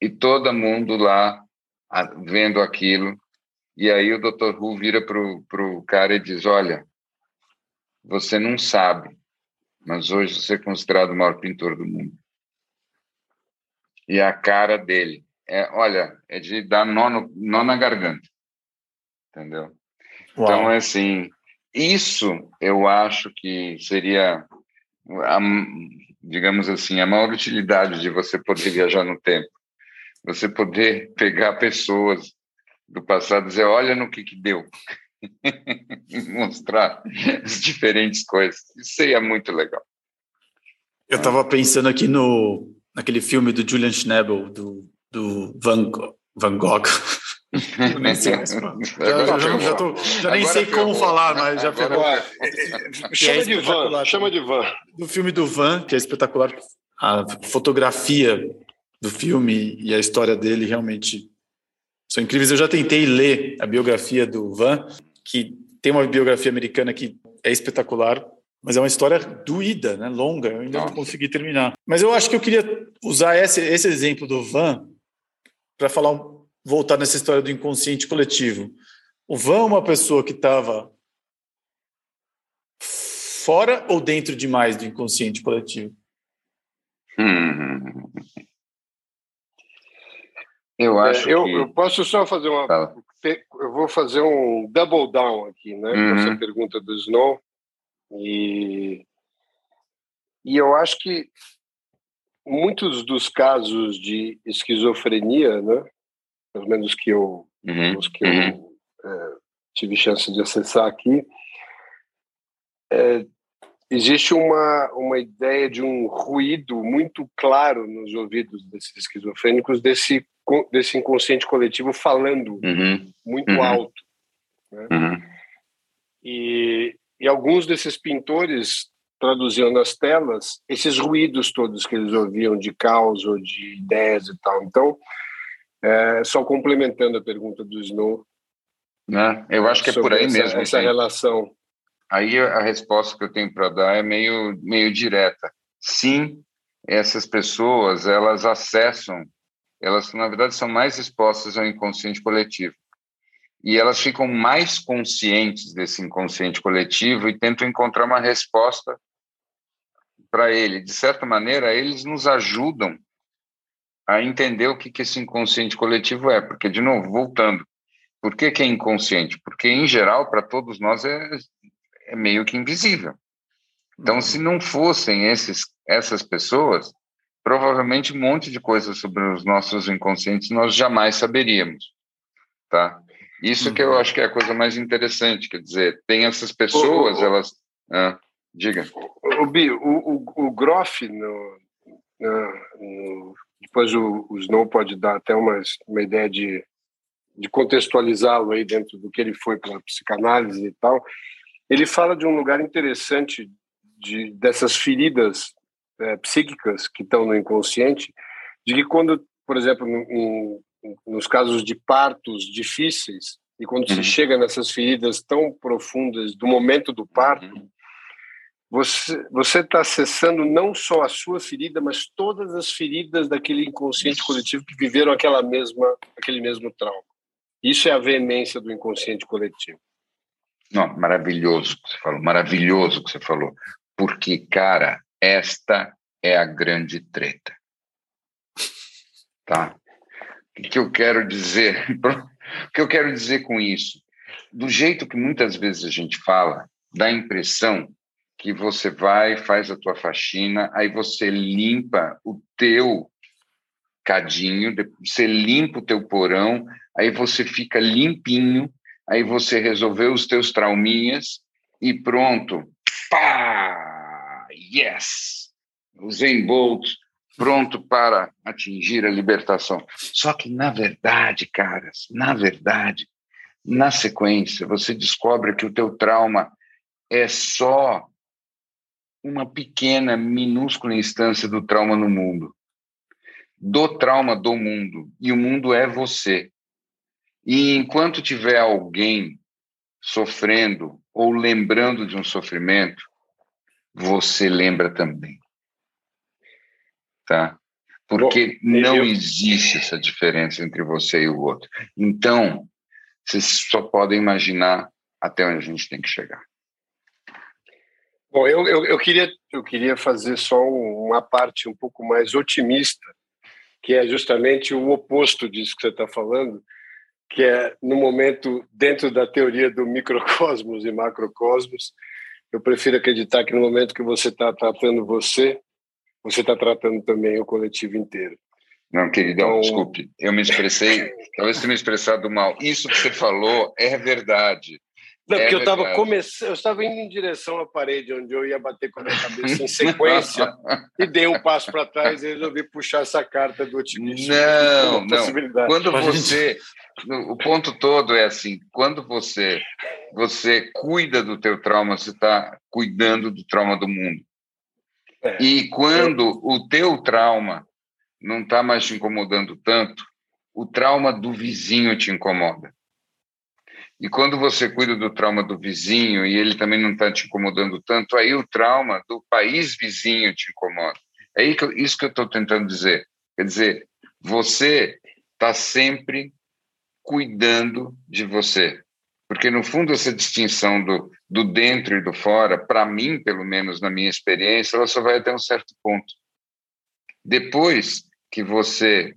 E todo mundo lá vendo aquilo e aí o Dr. Who vira pro, pro cara e diz: Olha, você não sabe, mas hoje você é considerado o maior pintor do mundo. E a cara dele é, olha, é de dar nó, no, nó na garganta. Entendeu? Uau. Então, é assim, isso eu acho que seria, a, digamos assim, a maior utilidade de você poder viajar no tempo. Você poder pegar pessoas do passado, dizer, olha no que, que deu. Mostrar as diferentes coisas. Isso seria muito legal.
Eu estava pensando aqui no naquele filme do Julian Schnabel, do, do Van, Van Gogh. Eu nem sei mais. Já, já, já, já, tô, já nem sei como falar, mas já ferrou. É,
chama é de Van, chama de Van.
Do filme do Van, que é espetacular. A fotografia do filme e a história dele realmente são incríveis. Eu já tentei ler a biografia do Van, que tem uma biografia americana que é espetacular, mas é uma história doída, né? longa. Eu ainda Nossa. não consegui terminar. Mas eu acho que eu queria usar esse, esse exemplo do Van para falar, voltar nessa história do inconsciente coletivo. O Van é uma pessoa que estava fora ou dentro demais do inconsciente coletivo?
Hum. Eu é, acho
é, eu,
que...
eu posso só fazer uma. Fala. Eu vou fazer um double down aqui, né? Uhum. Essa pergunta do Snow. E, e eu acho que muitos dos casos de esquizofrenia, né? Pelo menos que eu, uhum. os que eu uhum. é, tive chance de acessar aqui, é, existe uma, uma ideia de um ruído muito claro nos ouvidos desses esquizofrênicos desse, desse inconsciente coletivo falando uhum. muito uhum. alto. Né? Uhum. E, e alguns desses pintores traduziam nas telas esses ruídos todos que eles ouviam de caos ou de ideias e tal. Então, é, só complementando a pergunta do Snow.
Né? Eu acho que é por aí
essa,
mesmo.
Essa relação.
Aí a resposta que eu tenho para dar é meio, meio direta. Sim, essas pessoas, elas acessam, elas na verdade são mais expostas ao inconsciente coletivo. E elas ficam mais conscientes desse inconsciente coletivo e tentam encontrar uma resposta para ele. De certa maneira, eles nos ajudam a entender o que, que esse inconsciente coletivo é. Porque, de novo, voltando, por que, que é inconsciente? Porque, em geral, para todos nós é, é meio que invisível. Então, se não fossem esses, essas pessoas, provavelmente um monte de coisas sobre os nossos inconscientes nós jamais saberíamos, tá? Isso uhum. que eu uhum. acho que é a coisa mais interessante, quer dizer, tem essas pessoas, o, elas... Ah, diga.
O, Bi, o, o, o Groff, no, no, depois o, o Snow pode dar até uma, uma ideia de, de contextualizá-lo aí dentro do que ele foi pela psicanálise e tal, ele fala de um lugar interessante de, dessas feridas é, psíquicas que estão no inconsciente, de que quando, por exemplo, em, nos casos de partos difíceis, e quando uhum. se chega nessas feridas tão profundas do momento do parto, uhum. você você está acessando não só a sua ferida, mas todas as feridas daquele inconsciente Isso. coletivo que viveram aquela mesma aquele mesmo trauma. Isso é a veemência do inconsciente coletivo.
Não, maravilhoso que você falou, maravilhoso que você falou. Porque, cara, esta é a grande treta. Tá? O que eu quero dizer? O que eu quero dizer com isso? Do jeito que muitas vezes a gente fala, dá a impressão que você vai, faz a tua faxina, aí você limpa o teu cadinho, você limpa o teu porão, aí você fica limpinho, aí você resolveu os teus trauminhas e pronto. Pá! Yes! O Zen Bolt pronto para atingir a libertação. Só que, na verdade, caras, na verdade, na sequência, você descobre que o teu trauma é só uma pequena, minúscula instância do trauma no mundo. Do trauma do mundo. E o mundo é você. E enquanto tiver alguém sofrendo ou lembrando de um sofrimento, você lembra também. Tá? Porque Bom, não eu... existe essa diferença entre você e o outro. Então, vocês só podem imaginar até onde a gente tem que chegar.
Bom, eu, eu, eu, queria, eu queria fazer só uma parte um pouco mais otimista, que é justamente o oposto disso que você está falando, que é no momento dentro da teoria do microcosmos e macrocosmos, eu prefiro acreditar que no momento que você está tratando você, você está tratando também o coletivo inteiro.
Não, queridão, então... desculpe, eu me expressei, talvez tenha me expressado mal. Isso que você falou é verdade.
Não, porque é eu estava começando, eu estava indo em direção à parede onde eu ia bater com a minha cabeça em sequência e dei um passo para trás e resolvi puxar essa carta do otimismo.
Não, não. Quando você, o ponto todo é assim, quando você você cuida do teu trauma, você está cuidando do trauma do mundo. É. E quando o teu trauma não está mais te incomodando tanto, o trauma do vizinho te incomoda. E quando você cuida do trauma do vizinho e ele também não está te incomodando tanto, aí o trauma do país vizinho te incomoda. É isso que eu estou tentando dizer. Quer dizer, você está sempre cuidando de você. Porque, no fundo, essa distinção do, do dentro e do fora, para mim, pelo menos na minha experiência, ela só vai até um certo ponto. Depois que você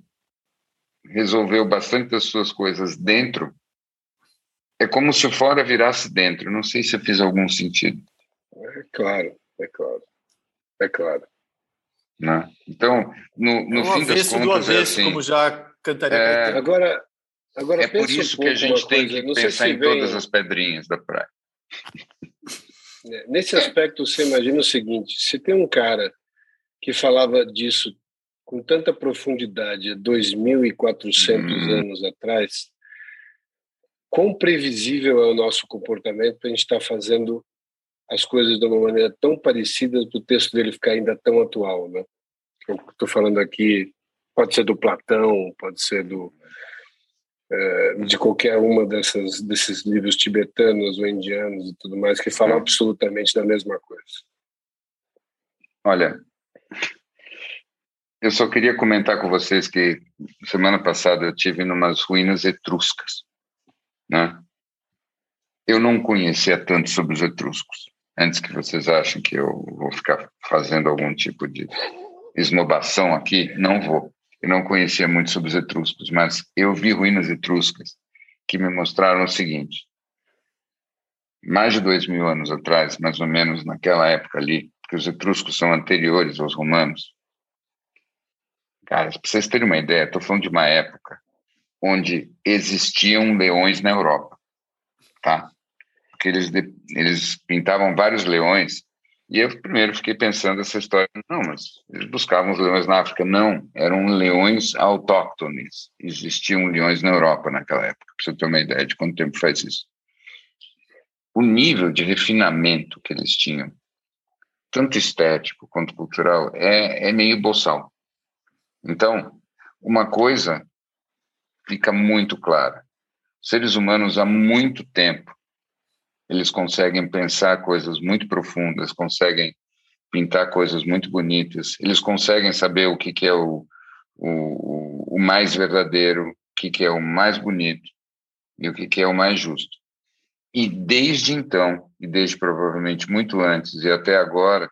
resolveu bastante das suas coisas dentro, é como se o fora virasse dentro. Não sei se eu fiz algum sentido.
É claro, é claro. É claro.
Né? Então, no, no é fim das contas, do
avesso, é assim, como já cantaria. É,
agora, agora
é por isso
um
que a gente tem coisa. que pensar em vem... todas as pedrinhas da praia.
É, nesse aspecto, você imagina o seguinte: se tem um cara que falava disso com tanta profundidade há 2.400 hum. anos atrás, quão previsível é o nosso comportamento para a gente estar tá fazendo as coisas de uma maneira tão parecida para o texto dele ficar ainda tão atual, né? Eu estou falando aqui, pode ser do Platão, pode ser do é, de qualquer uma dessas desses livros tibetanos ou indianos e tudo mais que falam é. absolutamente da mesma coisa.
Olha, eu só queria comentar com vocês que semana passada eu tive numas ruínas etruscas, né? Eu não conhecia tanto sobre os etruscos antes que vocês achem que eu vou ficar fazendo algum tipo de esnobação aqui, não vou. Eu não conhecia muito sobre os etruscos, mas eu vi ruínas etruscas que me mostraram o seguinte: mais de dois mil anos atrás, mais ou menos naquela época ali, que os etruscos são anteriores aos romanos. Cara, para vocês terem uma ideia, estou falando de uma época onde existiam leões na Europa, tá? porque eles, eles pintavam vários leões. E eu primeiro fiquei pensando essa história, não, mas eles buscavam os leões na África. Não, eram leões autóctones. Existiam leões na Europa naquela época, para você ter uma ideia de quanto tempo faz isso. O nível de refinamento que eles tinham, tanto estético quanto cultural, é, é meio boçal. Então, uma coisa fica muito clara. Seres humanos há muito tempo eles conseguem pensar coisas muito profundas, conseguem pintar coisas muito bonitas, eles conseguem saber o que, que é o, o, o mais verdadeiro, o que, que é o mais bonito e o que, que é o mais justo. E desde então, e desde provavelmente muito antes e até agora,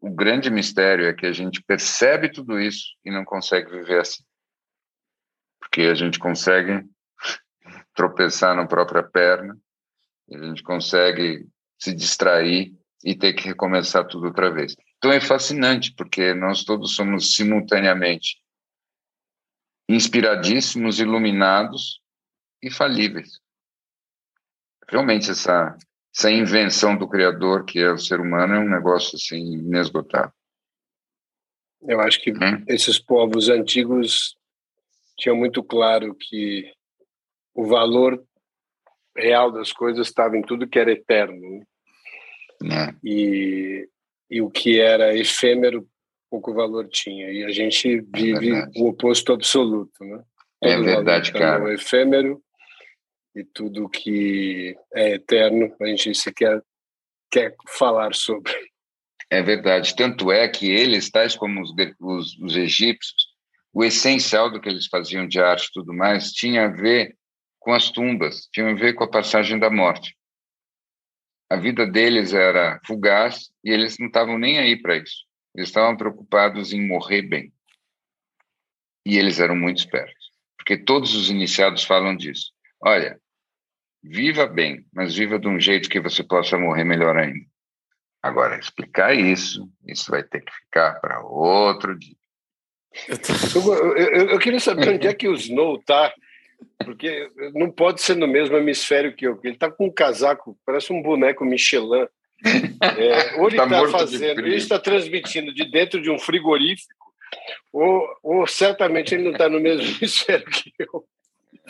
o grande mistério é que a gente percebe tudo isso e não consegue viver assim. Porque a gente consegue tropeçar na própria perna, a gente consegue se distrair e ter que recomeçar tudo outra vez. Então é fascinante, porque nós todos somos simultaneamente inspiradíssimos, iluminados e falíveis. Realmente essa essa invenção do criador que é o ser humano é um negócio assim inesgotável.
Eu acho que hum? esses povos antigos tinham muito claro que o valor real das coisas estava em tudo que era eterno. Né? É. E, e o que era efêmero, pouco valor tinha. E a gente é vive é o oposto absoluto. Né?
é verdade, tá cara.
O efêmero e tudo que é eterno, a gente sequer quer falar sobre.
É verdade. Tanto é que eles, tais como os, os, os egípcios, o essencial do que eles faziam de arte e tudo mais tinha a ver com as tumbas, tinham a ver com a passagem da morte. A vida deles era fugaz e eles não estavam nem aí para isso. Eles estavam preocupados em morrer bem. E eles eram muito espertos, porque todos os iniciados falam disso. Olha, viva bem, mas viva de um jeito que você possa morrer melhor ainda. Agora, explicar isso, isso vai ter que ficar para outro dia.
Eu, eu, eu, queria saber onde é que o Snow está porque não pode ser no mesmo hemisfério que eu. Ele está com um casaco, parece um boneco Michelin. É, ou ele está tá fazendo, ele está transmitindo de dentro de um frigorífico, ou, ou certamente ele não está no mesmo hemisfério que eu.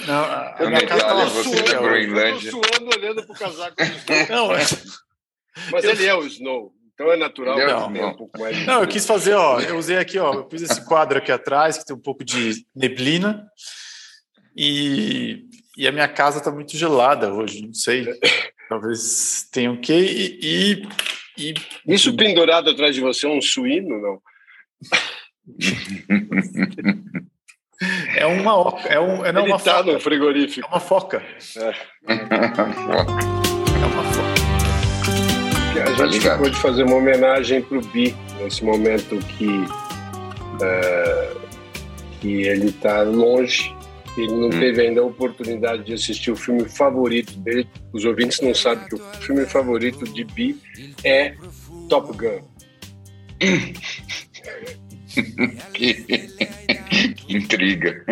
Não, a, eu minha casa estava suando,
eu suando olhando para o casaco do Snow. Não, é... Mas eu... ele é o Snow. Então é natural
é não, não. um pouco mais. Não, eu quis fazer, ó. Eu usei aqui, ó. Eu pus esse quadro aqui atrás, que tem um pouco de neblina. E, e a minha casa está muito gelada hoje, não sei. Talvez tenha o quê? E,
e, e, Isso pendurado atrás de você é um suíno, não?
É uma é um é não
Ele
uma
tá foca. no frigorífico.
É uma foca. É,
é uma foca. A gente tá pode fazer uma homenagem para o Bi nesse momento que é,
e ele está longe. Ele não hum. teve ainda a oportunidade de assistir o filme favorito dele. Os ouvintes não sabem que o filme favorito de Bi é Top Gun.
que intriga.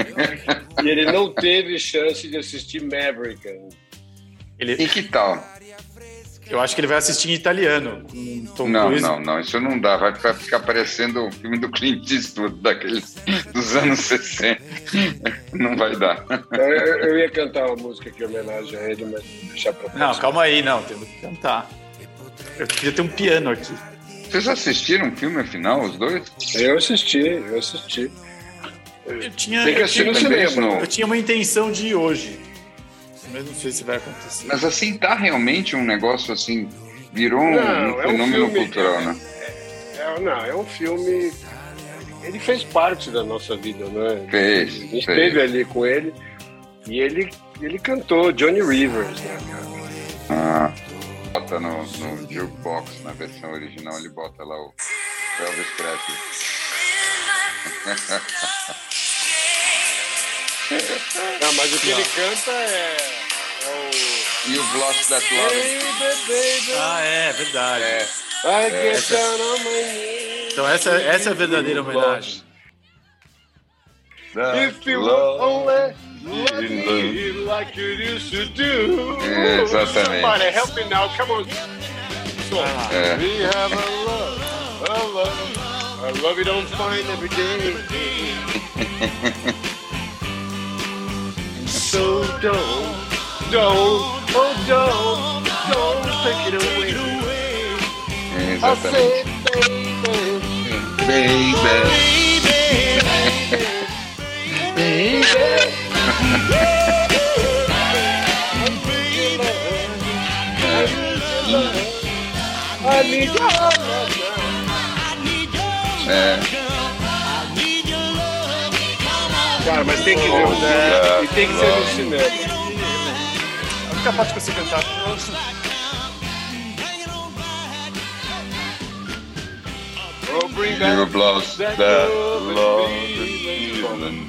E ele não teve chance de assistir Maverick.
Ele... E que tal?
Eu acho que ele vai assistir em italiano.
não, Cruise. não, não, isso não dá. Vai, ficar parecendo o filme do Clint Eastwood daqueles dos anos 60. Não vai dar.
Eu, eu, ia cantar uma música aqui em homenagem a ele, mas vou deixar pra
Não, calma aí, não, temos que cantar. Eu queria ter um piano aqui.
Vocês assistiram o filme afinal, os dois?
Eu assisti, eu assisti.
Eu tinha, Tem que assistir no cinema. Eu tinha uma intenção de ir hoje mas não sei se vai acontecer.
Mas assim, tá realmente um negócio assim, virou um, não, um fenômeno é um filme, cultural, né?
É, é, não, é um filme. Ele fez parte da nossa vida, né?
Fez.
A gente esteve ali com ele e ele, ele cantou Johnny Rivers, né,
cara? Ah. Bota no, no jukebox, na versão original, ele bota lá o Elvis Presley.
Não, mas o que ele canta é.
E o Block That Love.
Ah, é, verdade. É. Down on my knees. Então essa, essa é a verdadeira homenagem.
If you only love me like you used to do.
É, exatamente.
Somebody help me now, come on.
Ah, é.
We have a love, a love, a love you don't find every day. so don't don't, oh don't, don't take it away. I said, baby, baby, your love
É.
Cara, mas tem que ver, né? E tem que ser no cinema.
Única parte que eu sei cantar.
Oh, bring back you lost that, that love and feeling.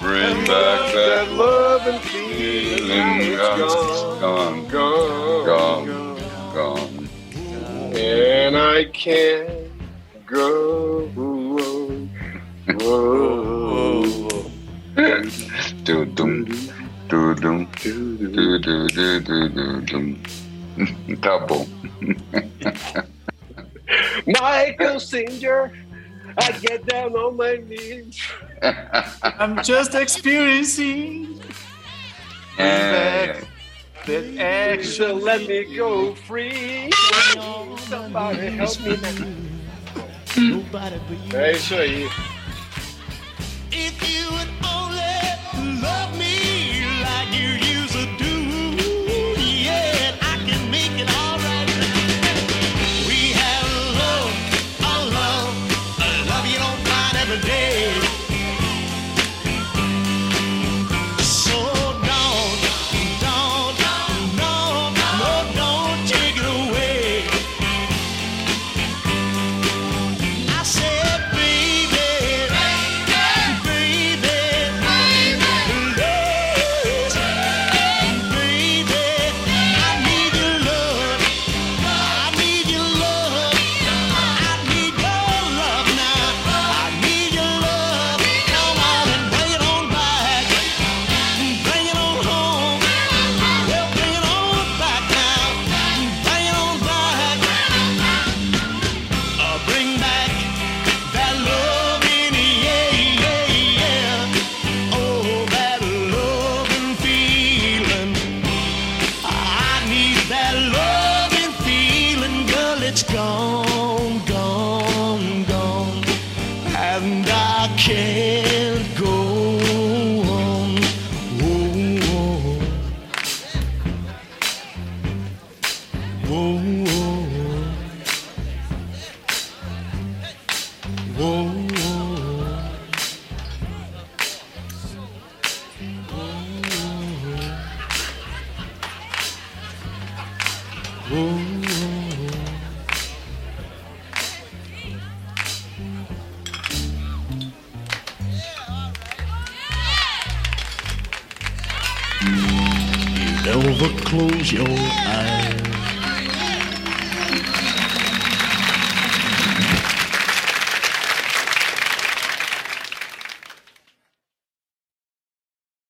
Bring back that love and feeling. Gone, gone, gone, gone.
And I can't go. Whoa.
Tudum, tudum, tudum, Tá bom.
Michael Singer, I get down on my knees.
I'm just experiencing.
É.
That action let me go free. Somebody help me. É isso aí. If you would only love me